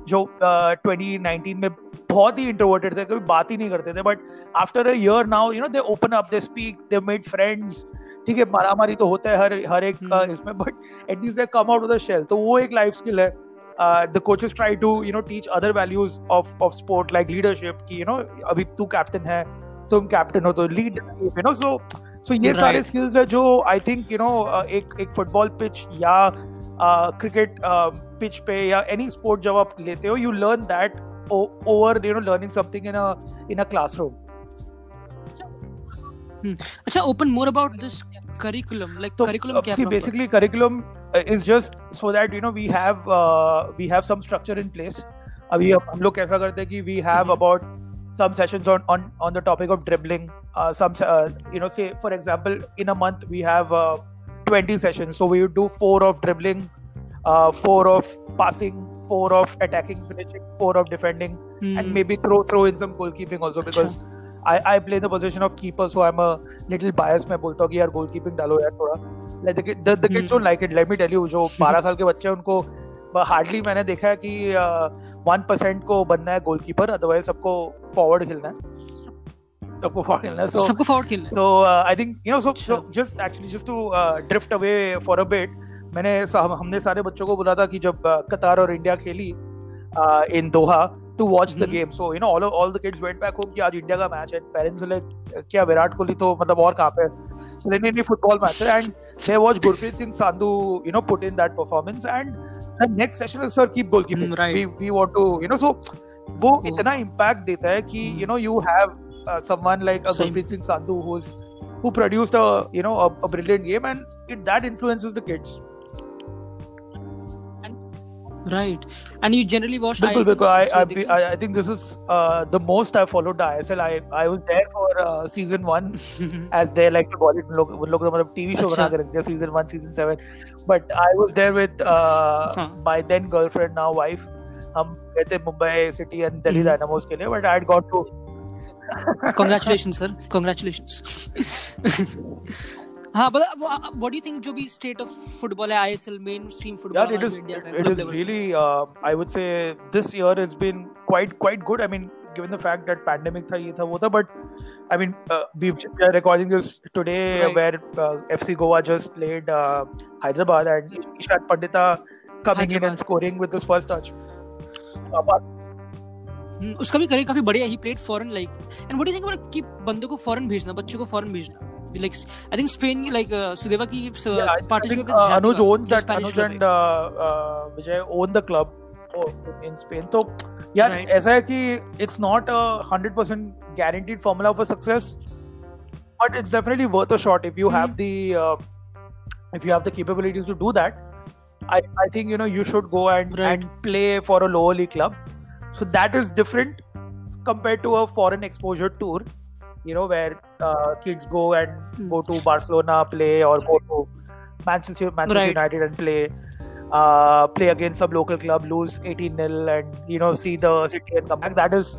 जो uh, 2019 में बहुत ही introverted थे कभी बात ही नहीं करते थे but after a year now you know they open up they speak they made friends ठीक है मारामारी तो होता है हर हर एक हम्म। इसमें but at least they come out of the shell तो वो एक लाइफ स्किल है the coaches try to you know teach other values of of sport like leadership कि यू नो अभी तू कैप्टन है तुम कैप्टन हो तो lead you know so so ये सारे स्किल्स है जो आई थिंक यू नो एक एक फुटबॉल पिच या क्रिकेट पिच पे या एनी स्पोर्ट जब आप लेते हो you learn that over you know learning something in a in a classroom अच्छा open more about this curriculum like So, curriculum uh, क्या see, proper? basically, curriculum uh, is just so that you know we have uh, we have some structure in place. अभी हम लोग कैसा करते हैं कि we have Mhm. about some sessions on on on the topic of dribbling. Uh, some uh, you know, say for example, in a month we have uh, 20 sessions. So we would do four of dribbling, uh, four of passing, four of attacking, finishing, four of defending, Hmm. and maybe throw throw in some goalkeeping also because I I play the position of keeper, so I'm a little biased. मैं बोलता हूँ कि यार goalkeeping डालो यार थोड़ा. Like the, kid- the, the kids Hmm. don't like it. Let me tell you, जो *laughs* 12 साल के बच्चे हैं उनको हार्डली मैंने देखा है कि वन परसेंट को बनना है गोलकीपर अदरवाइज़ सबको फॉरवर्ड खेलना है सबको फॉरवर्ड खेलना है सो सबको फॉरवर्ड खेलना है you know so, so अच्छा। just actually just to uh, drift away for a bit मैंने हमने सारे बच्चों को बोला था कि जब uh, कतार और इंडिया खेली in Doha to watch the. Game so you know all all the kids went back home कि आज इंडिया का मैच है पेरेंट्स लाइक क्या विराट कोहली तो मतलब और कहाँ पे सो नहीं नहीं फुटबॉल मैच है and they watch Gurpreet Singh Sandhu, you know, put in that performance, and the next session is sir keep goalkeeping. Mm, right. We we want to you know so वो Oh. इतना impact देता है कि Hmm. You know you have someone like a Singh Gurpreet Singh Sandhu who's who produced a you know a, a brilliant game and it, that influences the kids. Right and you generally watch Because, because I, I, I I think this is uh, the most I followed the ISL. I I was there for uh, season one *laughs* as they like to call it. लोग उन लोग तो मतलब TV show अच्छा। बना के रखते हैं season one, season seven. But I was there with uh, हाँ। my then girlfriend, now wife. हम गए थे Mumbai city and Delhi hmm. Dynamos के लिए but I got to congratulation sir congratulations *laughs* हाँ बट व्हाट डू थिंक जो भी state of football है ISL mainstream football it is it is really I would say this year has been quite quite good I mean given the fact that pandemic था ये था वो था but I mean we are recording this today where FC Goa just played Hyderabad and Ishan Pandita coming in and scoring with this first touch उसका भी career काफ़ी बढ़िया ही played foreign like and what do you think about कि बंदे को foreign भेजना बच्चे को फॉरेन भेजना? लाइक आई थिंक स्पेन की लाइक सुदेवा की yeah, I, I think partnership uh, Anuj owns that. Anuj and uh, uh, Vijay own the club oh, in Spain. So, yeah, Right. ऐसा है कि it's not a hundred percent guaranteed formula for success, but it's definitely worth a shot if you have the uh, if you have the capabilities to do that. I, I think you know you should go and, Right. and play for a lower league club. So that is different compared to a foreign exposure tour. You know where uh, kids go and Hmm. go to Barcelona play or go to Manchester Manchester Right. United and play uh, play against some local club, lose 18 0 and you know see the city and come back. That is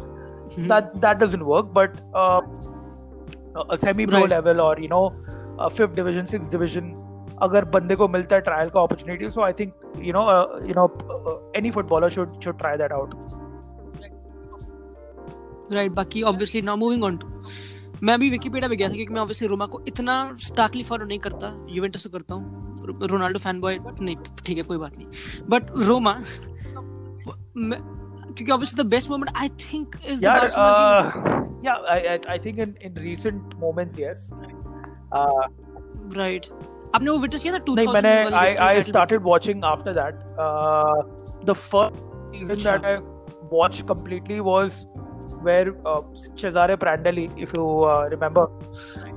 Hmm. that that doesn't work. But uh, a- a semi-pro Right. level or you know a fifth division, sixth division अगर बंदे को मिलता है trial का opportunity so I think you know you know any footballer should should try that out right बाकी obviously now moving on to मैं भी Wikipedia पे गया था क्योंकि मैं ऑब्वियसली रोमा को इतना स्टार्कली फॉलो नहीं करता यूवेंटस को करता हूँ। रोनाल्डो फ़ैन बॉय बट नहीं ठीक है कोई बात नहीं। बट रोमा क्योंकि obviously the best moment I think is the Barcelona या I I think in in recent moments yes right आपने वो विटनेस किया था 2000 नहीं मैंने I I started watching after that the first season that I watch completely was where uh, Cesare Prandelli, if you uh, remember,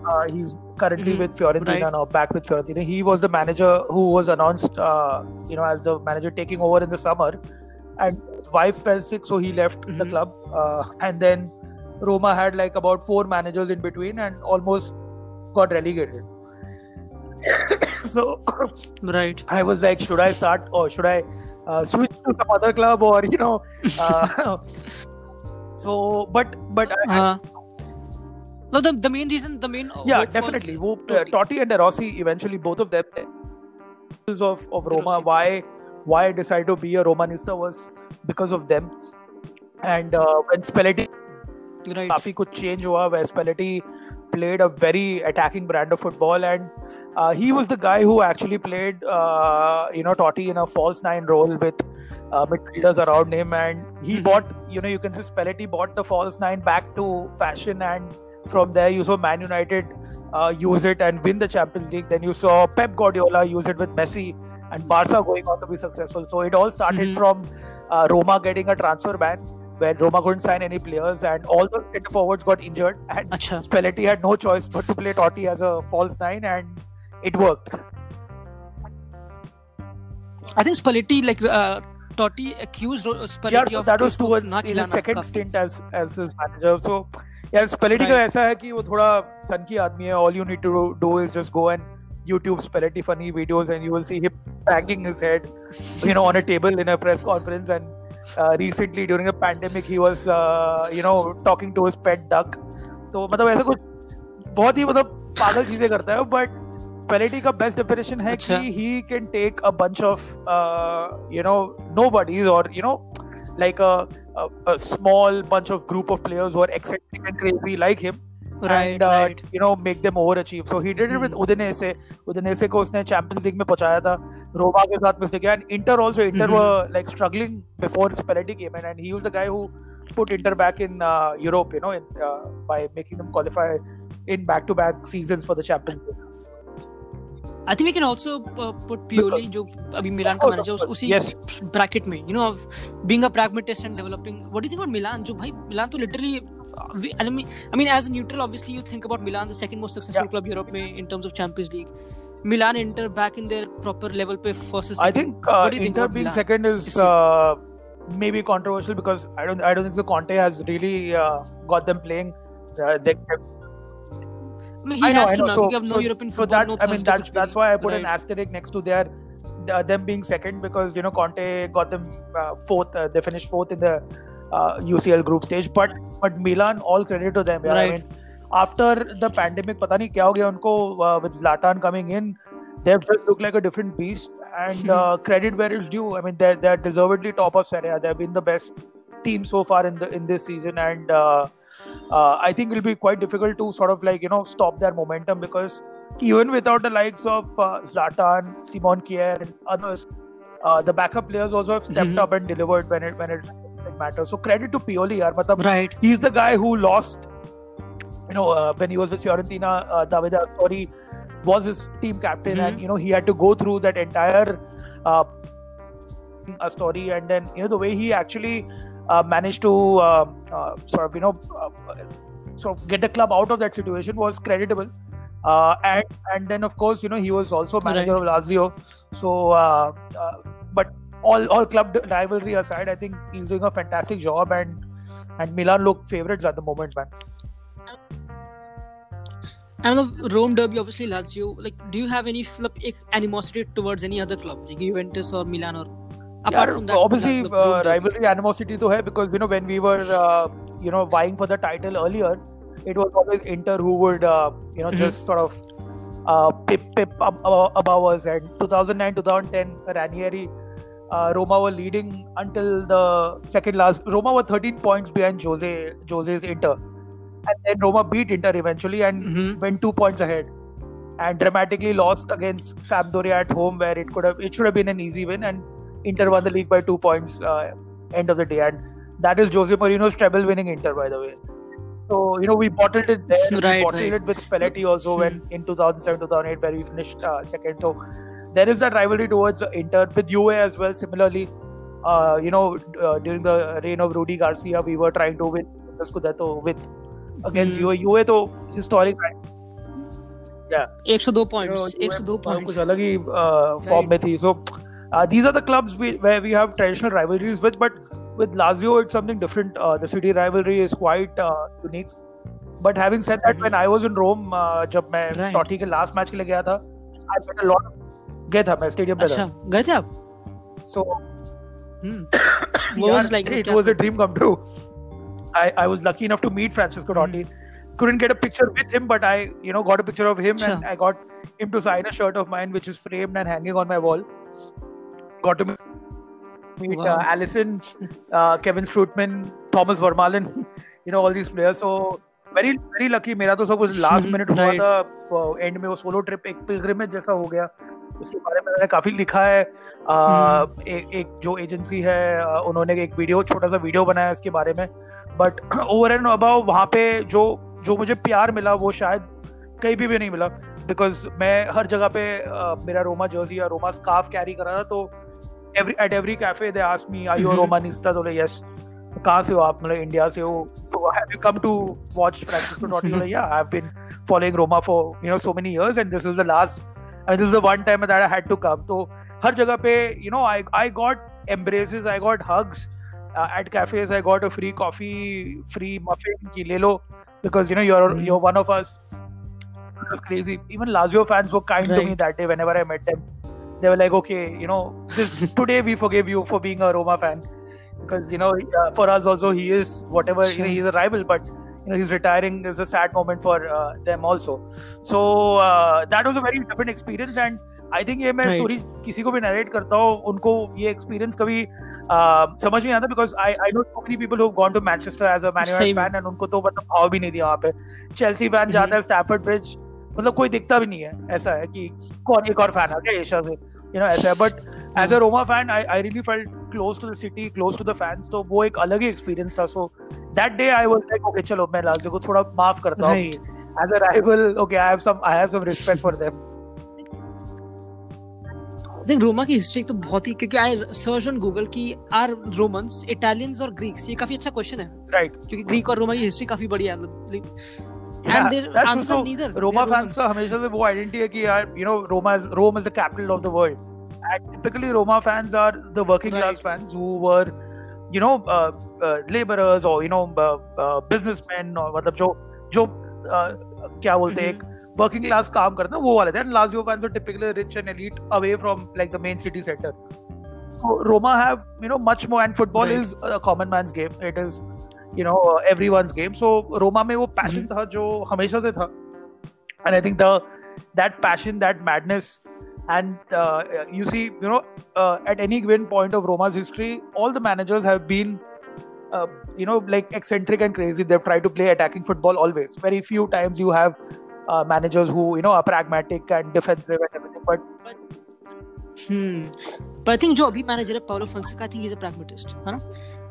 uh, he's currently mm-hmm. with Fiorentina right. now, back with Fiorentina. He was the manager who was announced, uh, you know, as the manager taking over in the summer, and his wife fell sick, so he left mm-hmm. the club, uh, and then Roma had like about four managers in between, and almost got relegated. *coughs* so, right, I was like, should I start or should I uh, switch to some other club, or you know. *laughs* So, but but uh, no, the the main reason, the main yeah, definitely. Wo, uh, Totti and De Rossi, eventually both of them of of Roma. Why why I decided to be a Romanista was because of them. And uh, when Spalletti right. काफी कुछ change हुआ, where Spalletti played a very attacking brand of football and. uh, he was the guy who actually played, uh, you know, Totti in a false nine role with uh, midfielders around him, and he mm-hmm. bought, you know, you can see Spalletti bought the false nine back to fashion, and from there you saw Man United uh, use it and win the Champions League. Then you saw Pep Guardiola use it with Messi, and Barca going on to be successful. So it all started mm-hmm. from uh, Roma getting a transfer ban. Where Roma couldn't sign any players and all the centre forwards got injured, and Achha. Spalletti had no choice but to play Totti as a false nine, and it worked. I think Spalletti like uh, Totti accused Spalletti yeah, so that was towards in his second stint as as his manager. So yeah, Spalletti का ऐसा है कि वो थोड़ा सन की आदमी है. All you need to do is just go and YouTube Spalletti funny videos and you will see him banging his head, you know, on a table in a press conference. And uh, recently during a pandemic, he was, uh, you know, talking to his pet duck. तो मतलब ऐसा कुछ बहुत ही मतलब पागल चीज़ें करता है बट पेलेटी का बेस्ट डेफिनेशन है कि he can take a bunch of you know know और you know like a small bunch of group of players और eccentric and crazy like him right right you know make them overachieve so he did it with Udinese Udinese को उसने Champions League में पहुँचाया था Roma के साथ में उसने किया and Inter also Inter were like struggling before his पेलेटी game and he was the guy who put inter back in uh, europe you know in, uh, by in back to back seasons for the champions league. I think we can also put Pioli जो अभी Milan का manager उसी bracket में you know being a pragmatist and developing what do you think about Milan जो भाई Milan तो literally I mean I mean as a neutral obviously you think about Milan the second most successful yeah. club Europe में in terms of Champions League Milan Inter back in their proper level पे first I think uh, Inter being Milan? second is uh, maybe controversial because I don't I don't think the Conte has really uh, got them playing uh, they he I know, has I know. to now. So, no so, European football. So that, no I mean, that's that's why I put right. an asterisk next to their uh, them being second because you know Conte got them uh, fourth. Uh, they finished fourth in the UCL uh, group stage. But but Milan, all credit to them. Yeah, right. I mean, after the pandemic, पता नहीं क्या हो गया उनको uh, with Zlatan coming in, they've just looked like a different beast. And *laughs* uh, credit where it's due. I mean, they're they're deservedly top of Serie A. They've been the best team so far in the in this season and uh, I think it'll be quite difficult to sort of like you know stop their momentum because even without the likes of uh, Zlatan, Simon Kjaer, and others, uh, the backup players also have stepped mm-hmm. up and delivered when it when it, it matters. So credit to Pioli, yaar. Matlab, right. He's the guy who lost. You know, uh, when he was with Fiorentina, uh, Davide Astori was his team captain, mm-hmm. and you know he had to go through that entire uh, story, and then you know the way he actually Uh, managed to uh, uh, sort of you know uh, sort of get the club out of that situation was creditable. Uh, and and then of course you know he was also manager right. of Lazio. So but all all club rivalry aside, I think he's doing a fantastic job, and and Milan look favorites at the moment, man. And the Rome derby, obviously Lazio. Like, do you have any flip animosity towards any other club, like Juventus or Milan or apart from that obviously the, the, uh, rivalry animosity to hai because you know when we were uh, you know vying for the title earlier it was always inter who would uh, you know mm-hmm. just sort of uh, Pep, Pep above us, and 2009 2010 Ranieri. Uh, Roma were leading until the second last. Roma were 13 points behind Jose Jose's Inter, and then Roma beat Inter eventually and Mhm. went two points ahead, and dramatically lost against Sampdoria at home, where it could have it should have been an easy win, and Inter won the league by two points. Uh, end of the day, and that is Jose Mourinho's treble winning Inter, by the way. So you know we bottled it there. we Right, bottled right. it with Spalletti also when in 2007-2008 where we finished uh, second. So there is that rivalry towards Inter with Juve as well. Similarly, uh, you know uh, during the reign of Rudy Garcia, we were trying to win the Scudetto with against Hmm. Juve. Juve तो historic right? 102 You points know, Juve, 102 uh, points कुछ अलग ही form में थी. So uh, these are the clubs we, where we have traditional rivalries with, but with Lazio it's something different. Uh, the city rivalry is quite uh, unique. But having said that, when I was in Rome, uh, जब मैं Right. टॉटी के last match के लिए गया था, I met a lot. गया था मैं स्टेडियम पे अच्छा था. गए थे आप So hmm *coughs* What was it like? it क्या was a था? dream come true. I, I was lucky enough to meet Francisco Hmm. Totti. Couldn't get a picture with him, but I, you know, got a picture of him and Sure. I got him to sign a shirt of mine, which is framed and hanging on my wall. Got to meet Wow. uh, Allison, uh, Kevin Strootman, Thomas Vermaelen, *laughs* you know, all these players. So very, very lucky. मेरा तो सब कुछ last *laughs* minute हुआ था. And में वो solo trip एक pilgrimage जैसा हो गया. उसके बारे में मैंने काफ़ी लिखा है. आ, हम्म। एक एक जो एजेंसी है उन्होंने एक वीडियो छोटा सा वीडियो बनाया इसके बारे में बट ओवर एंड अबाउ वहाँ पे जो जो मुझे प्यार मिला वो शायद कहीं भी भी नहीं मिला बिकॉज़ मैं हर जगह पे आ, मेरा रोमा जर्सी या रोमा स्कार्फ कैरी कर रहा था तो every at every cafe they ask me are you Mhm. Romanista तो यस कहाँ से हो आप? मतलब इंडिया से हो. तो have you come to watch Francesco Totti तो या I have been following Roma for you know so many years and this is the last and this is the one time that I had to come तो हर जगह पे you know I I got embraces I got uh, at cafes i got a free coffee free muffin ki le lo because you know you're Mhm. you're one of us. it was crazy even lazio fans were kind to me Right. that day whenever i met them they were like okay you know this *laughs* today we forgive you for being a roma fan because you know uh, for us also he is whatever you know, Sure. he's a rival but you know he's retiring is a sad moment for uh, them also so uh, that was a very different experience and I think ये मैं Right. Story किसी को भी narrate करता हूँ उनको ये experience कभी uh, समझ नहीं आता because I I know so many people who gone to Manchester as a man Same. Fan and उनको तो मतलब भाव भी नहीं दिया वहाँ पे चेल्सी फैन जाता है स्टैफर्ड ब्रिज मतलब कोई दिखता भी नहीं है। ऐसा है कि कौन एक और फ़ैन आ गया एशिया से यू नो ऐसा है। But as a Roma fan I I really felt close to the city close to the fans तो वो एक अलग ही एक्सपीरियंस था। So that day I was like okay चलो मैं लाल को थोड़ा माफ़ करता हूँ. As a rival okay I have some I have some respect for them think Roma की हिस्ट्री तो बहुत ही क्योंकि आई सर्च ऑन गूगल की आर रोमन्स इटालियंस और ग्रीक्स ये काफ़ी अच्छा क्वेश्चन है। Right right. क्योंकि ग्रीक और रोमा की हिस्ट्री काफ़ी बड़ी है Yeah, and their answer also- neither Roma fans का हमेशा से वो आइडेंटिटी है कि यार you know Roma is Rome is the capital of the world and typically Roma fans are the working Right. Class fans were you know labourers और you know businessman और मतलब जो जो uh, क्या बोलते हैं एक वर्किंग क्लास काम करते हैं वो वाले थे and Lazio fans are typically rich and elite away from like the main city centre So Roma have you know much more, and football Right. is a common man's game. It is you know uh, everyone's game. So Roma में वो passion था जो हमेशा से था, and I think the that passion, that madness, and uh, you see you know uh, at any given point of Roma's history, all the managers have been. Uh, you know, like eccentric and crazy. They've tried to play attacking football always. Very few times you have uh, managers who you know are pragmatic and defensive and everything. But हम्म पर I think जो अभी manager है Paulo Fonseca I think he is a pragmatist है ना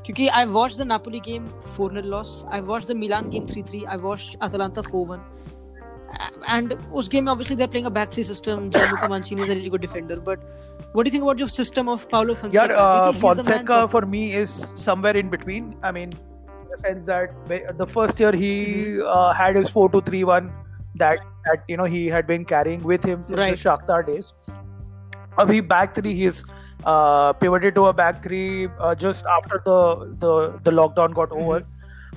क्योंकि I watch the Napoli game 4-0 loss I watch the Milan game 3-3 I watch Atalanta 4-1 and उस game में obviously they're playing a back three system *coughs* Gianluca Mancini is a really good defender but what do you think about your system of Paulo Fonseca Yeah, Do you uh, think he's the man Fonseca for- for me is somewhere in between. I mean, in the sense that whe- the first year he Mm-hmm. uh, had his four two three one that that you know he had been carrying with him since Right. the Shakhtar days. Abhi back three he's uh, pivoted to a back three uh, just after the the the lockdown got over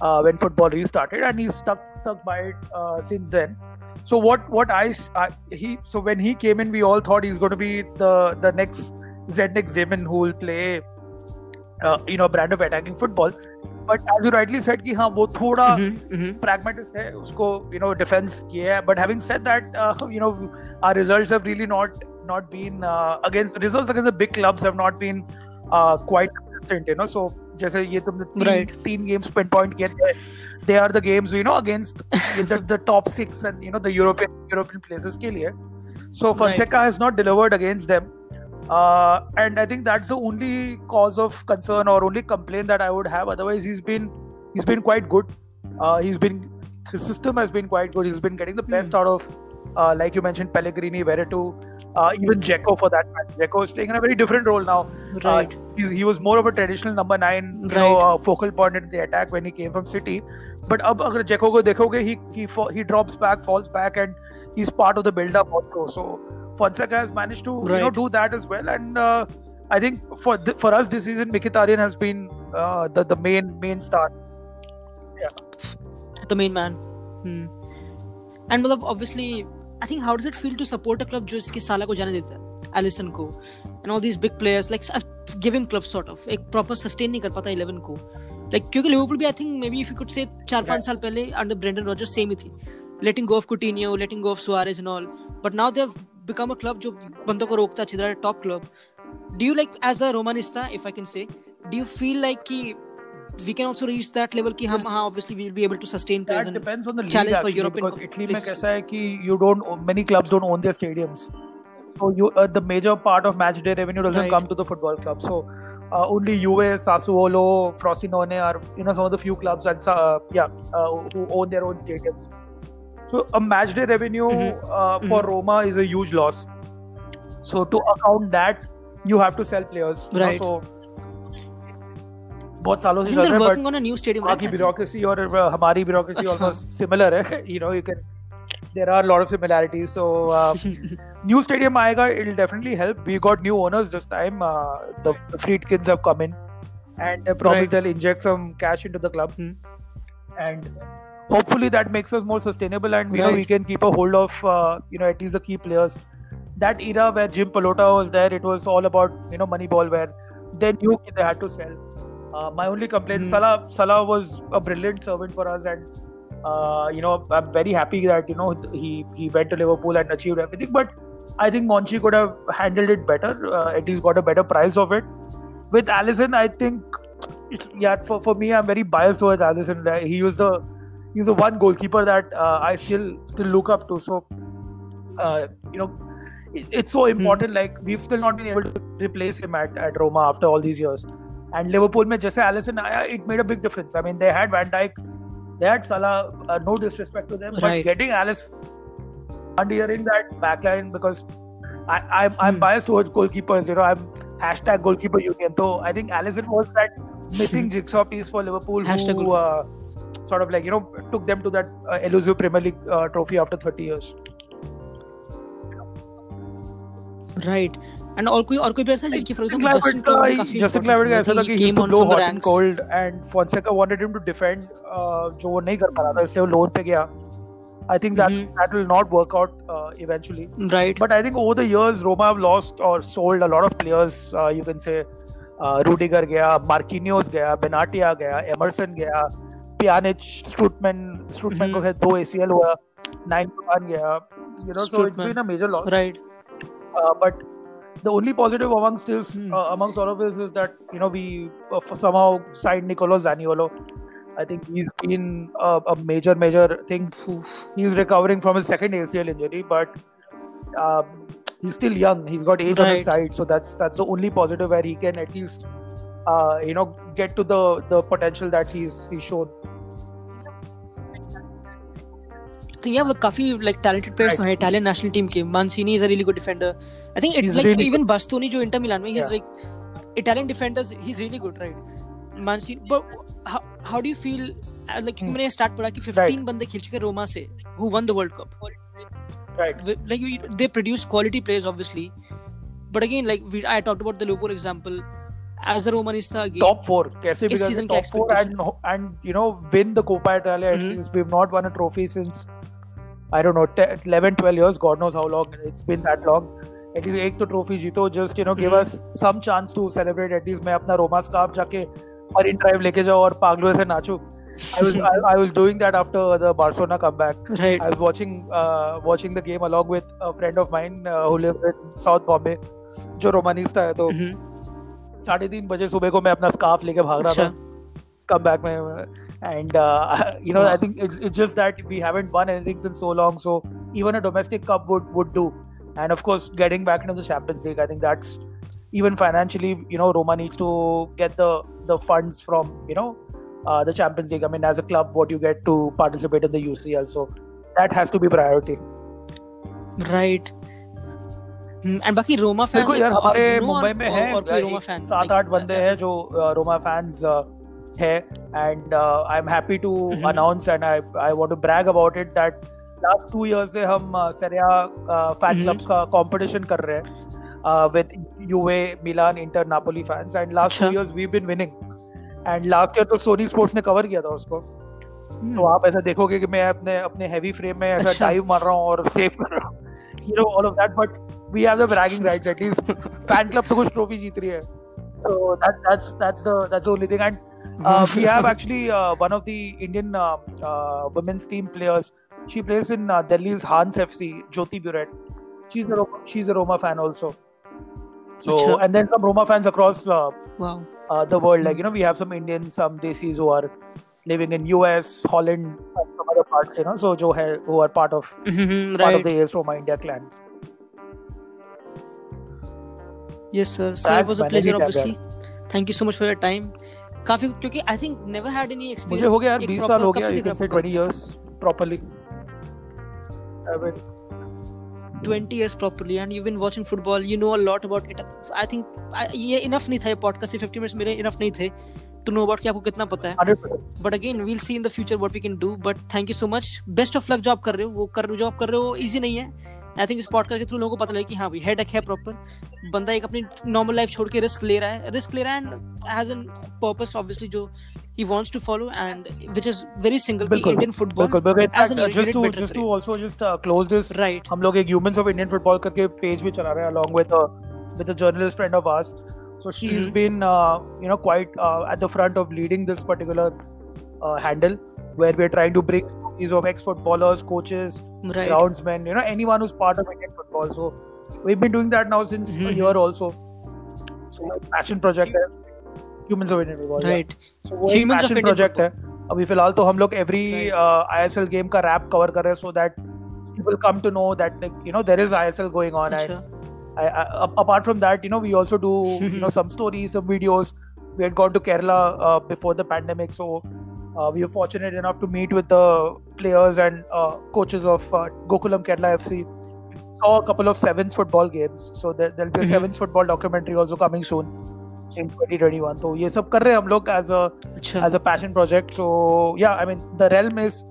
uh, when football restarted and he's stuck stuck by it uh, since then. So what what I, s- I- he so when he came in we all thought he's going to be the the next Zednik Zeman who will play uh, you know brand of attacking football but as you rightly said कि हाँ वो थोड़ा pragmatist है उसको you know defense किया है but having said that uh, *laughs* you know our results have really not not been uh, against results against the big clubs have not been uh, quite consistent you know so जैसे ये तुमने तीन, Right. तीन games pin point किए थे they are the games you know against *laughs* the, the top six and you know the European European places के लिए so Fonseca has not delivered against them uh, and I think that's the only cause of concern or only complaint that I would have. Otherwise, he's been he's been quite good. Uh, he's been his system has been quite good. He's been getting the best out of, uh, like you mentioned, Pellegrini, Veretout, uh, even Dzeko for that matter. Dzeko is playing in a very different role now. Right. Uh, he, he was more of a traditional number nine, you know, Right. uh, focal point in the attack when he came from City. But अब अगर Dzeko को देखोगे, he he fa- he drops back, falls back, and he's part of the build-up also. So Fonseca has managed to you know Right. do that as well, and uh, I think for th- for us this season, Mkhitaryan has been uh, the the main main star. the main man. Hmm. And मतलब obviously, I think how does it feel to support a club जो इसके Salah को जाने देता है? Alisson को. And all these big players like giving club sort of एक proper sustain नहीं कर पाता इलेवन को. लाइक like, क्योंकि लिवरपूल भी I think maybe if you could say चार पाँच साल पहले अंडर ब्रेंडन रॉजर्स सेम ही थी. Letting go of Coutinho letting go of Suarez and all but now they have become a club जो बंदों को रोकता है top club do you like as a Romanista if I can say do you feel like की we can also reach that level कि हम हाँ obviously we will be able to sustain players That and depends on the league challenge for actually, European because Italy में places. कैसा है कि you don't many clubs don't own their stadiums. So you uh, the major part of match day revenue doesn't Right. come to the football club. So uh, only Juve, Sassuolo, Frosinone are you know some of the few clubs and uh, yeah uh, who own their own stadiums. So a match day revenue Mhm. uh, for Mhm. Roma is a huge loss. So to account that, you have to sell players. you know, Right. so बहुत सालों से चल रहा है working on a new stadium, की I और uh, हमारी अच्छा. almost similar है you you can there are a lot of similarities so uh, new stadium आएगा it'll definitely help we got new owners this time uh, the, the Friedkins have come in and they promised Right. they'll inject some cash into the club Hmm. and hopefully that makes us more sustainable and you know we can keep a hold of uh, you know at least the key players that era where Jim Palota was there it was all about you know Moneyball where they knew they had to sell uh, my only complaint Hmm. Salah Salah was a brilliant servant for us and uh, you know I'm very happy that you know he he went to Liverpool and achieved everything but I think Monchi could have handled it better uh, at least got a better price of it. With Allison I think it's, yeah for, for me I'm very biased towards Allison he was the he's the one goalkeeper that uh, I still still look up to. So uh, you know it, it's so important like we've still not been able to replace him at, at Roma after all these years and Liverpool में जैसे Allison आया it made a big difference I mean they had Van Dijk they had Salah uh, no disrespect to them but Right. getting Allison and hearing that backline because I, I'm, I'm Hmm. biased towards goalkeepers you know I'm hashtag goalkeeper union so I think Allison was that missing jigsaw piece for Liverpool Hashtag who uh, sort of like you know took them to that uh, elusive Premier League uh, trophy after 30 years Right. and और कोई और कोई player था जिसकी for example Justin का Justin Kluivert का ऐसा था कि he was low hot and cold and Fonseca wanted him to defend जो वो नहीं कर पा रहा था इसलिए वो लोन पे गया। I think that that will not work out eventually right but I think over the years Roma have lost और sold a lot of players you can say Rudiger गया मार्किनियोस गया बेनाटिया गया Emerson गया Pjanic Strootman Strootman को दो ACL हुआ nine पान गया you know so it's been a major loss right but the only positive amongst this, Hmm. uh, amongst all of this, is that you know we uh, f- somehow signed Nicolo Zaniolo. I think he's been uh, a major, major thing. Oof. He's recovering from his second ACL injury, but um, he's still young. He's got age on his Right. side, so that's that's the only positive where he can at least uh, you know get to the the potential that he's he's shown. तो yeah, मतलब काफी like talented players Right. हैं Italian national team के. Mancini is a really good defender. I think it's like really even good. Bastoni जो Inter Milan he's Yeah. like Italian defenders he's really good right. Mancini but how, how do you feel uh, like Hmm. मैंने start पढ़ा कि 15 बंदे खेल चुके हैं रोमा से who won the World Cup. Right. Like they produce quality players obviously but again like we, I talked about the Liverpool example as a Romanista again Top four, कैसे इस season top four and and you know win the Copa Italia. Mhm. least we've not won a trophy since I don't know 10, 11, 12 years. God knows how long it's been that long. Least एक तो trophy जीतो know give Mhm. us some chance to celebrate. At least मैं अपना Roma scarf जाके मरीन ड्राइव लेके जाओ और पागलों से नाचो I was I, I, was doing that after the Barcelona comeback. Right. I was watching uh, watching the game along with a friend of mine uh, who lives in South Bombay, जो रोमानिस्टा है तो साढ़े तीन बजे सुबह को मैं अपना स्कार्फ लेके भाग रहा था कम बैक में uh, know wow. I think it's, it's just that we haven't won anything since so long so even a domestic cup would would do and of course getting back into the Champions League I think that's even financially you know Roma needs to get the the funds from you know uh, the Champions League I mean as a club what you get to participate in the UCL so that has to be priority right and बाकी Roma fans देखो यार हमारे मुंबई में है सात आठ बंदे हैं जो रोमा फैंस है and I am happy to announce and I I want to brag about it that last two years से हम सेरिया फ़ैन क्लब्स का कंपटीशन कर रहे हैं with Juve Milan Inter Napoli fans and last two years we been winning and last year तो Sony sports ने cover किया था उसको। Hmm. तो आप ऐसा देखोगे कि मैं अपने अपने हैवी फ्रेम में ऐसा डाइव मार रहा हूँ और सेव कर रहा हूँ। You know all of that but we have the bragging rights at least fan club तो कुछ ट्रॉफी जीत रही है। So that that's that's the that's the only thing. And uh, we have *laughs* actually uh, one of the Indian uh, uh, women's team players. She plays in uh, Delhi's Hans FC, Jyoti Buret. She's a Roma, she's a Roma fan also. So Achha. and then some Roma fans across uh, wow. uh, the world. Like you know, we have some Indians, some Desis who are living in US, Holland, and some other parts. You know, so jo hai, who are part of *laughs* mm-hmm, part of the AS Roma India clan. Yes, sir. So it was a pleasure, obviously. Thank you so much for your time. काफी क्योंकि I think never had any experience मुझे हो गया यार 20 साल हो गया you can say 20 years properly I 20 years properly and you've been watching football you know a lot about it i think ये enough नहीं था ये podcast से 50 minutes मेरे enough नहीं थे to know about कि आपको कितना पता है but again we'll see in the future what we can do but thank you so much best of luck जो आप कर रहे हो वो कर जो आप कर रहे हो easy नहीं है आई थिंक इस पॉडकास्ट के थ्रू लोगों को पता लगे कि हाँ भाई हेड है प्रॉपर बंदा एक अपनी नॉर्मल लाइफ छोड़ के रिस्क ले रहा है रिस्क ले रहा है and has an purpose obviously जो he wants to follow and which is very single बिल्कुल, Indian football बिल्कुल बिल्कुल as an just to just to also just uh, close this right हम लोग एक humans of Indian football करके page भी चला रहे हैं along with a with a journalist friend of ours so she's mm-hmm. been uh, you know quite uh, at the front of leading this particular uh, handle where we're trying to bring stories of ex-footballers, coaches, right. groundsmen, you know, anyone who's part of Indian football. So we've been doing that now since mm-hmm. a year also. So my passion project है Humans of Indian Football. Right. So वो एक passion project है. अभी फिलहाल तो हम लोग every uh, ISL game का rap cover कर रहे हैं so that people come to know that like, you know there is ISL going on. Achha. I, I, apart from that, you know, we also do you know some stories, some videos. We had gone to Kerala uh, before the pandemic, so uh, we were fortunate enough to meet with the players and uh, coaches of uh, Gokulam Kerala FC. Saw a couple of sevens football games. So there, will be a mm-hmm. sevens football documentary also coming soon in 2021. So ये सब कर रहे हैं हम लोग as a as a passion project. So yeah, I mean the realm is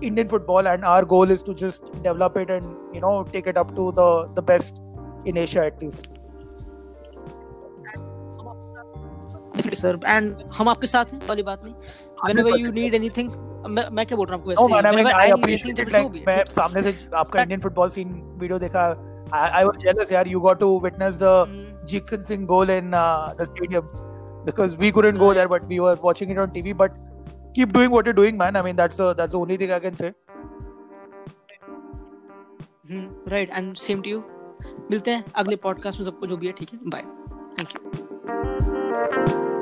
Indian football and our goal is to just develop it and you know take it up to the the best in Asia at least. Sir and हम आपके साथ हैं वाली बात नहीं whenever you need anything uh, मैं क्या बोल रहा हूँ आपको ऐसे? मैं आई अप्रिशिएट इट लाइक मैं सामने से आपका इंडियन फुटबॉल सीन वीडियो देखा। आई वाज जेलस यार। You got to witness the Jeakson Singh goal in the stadium because we couldn't go there but we were watching it on TV but keep doing what you doing man I mean that's the that's the only thing I can say right and same to you मिलते हैं अगले podcast में सबको जो भी है ठीक है? Bye thank you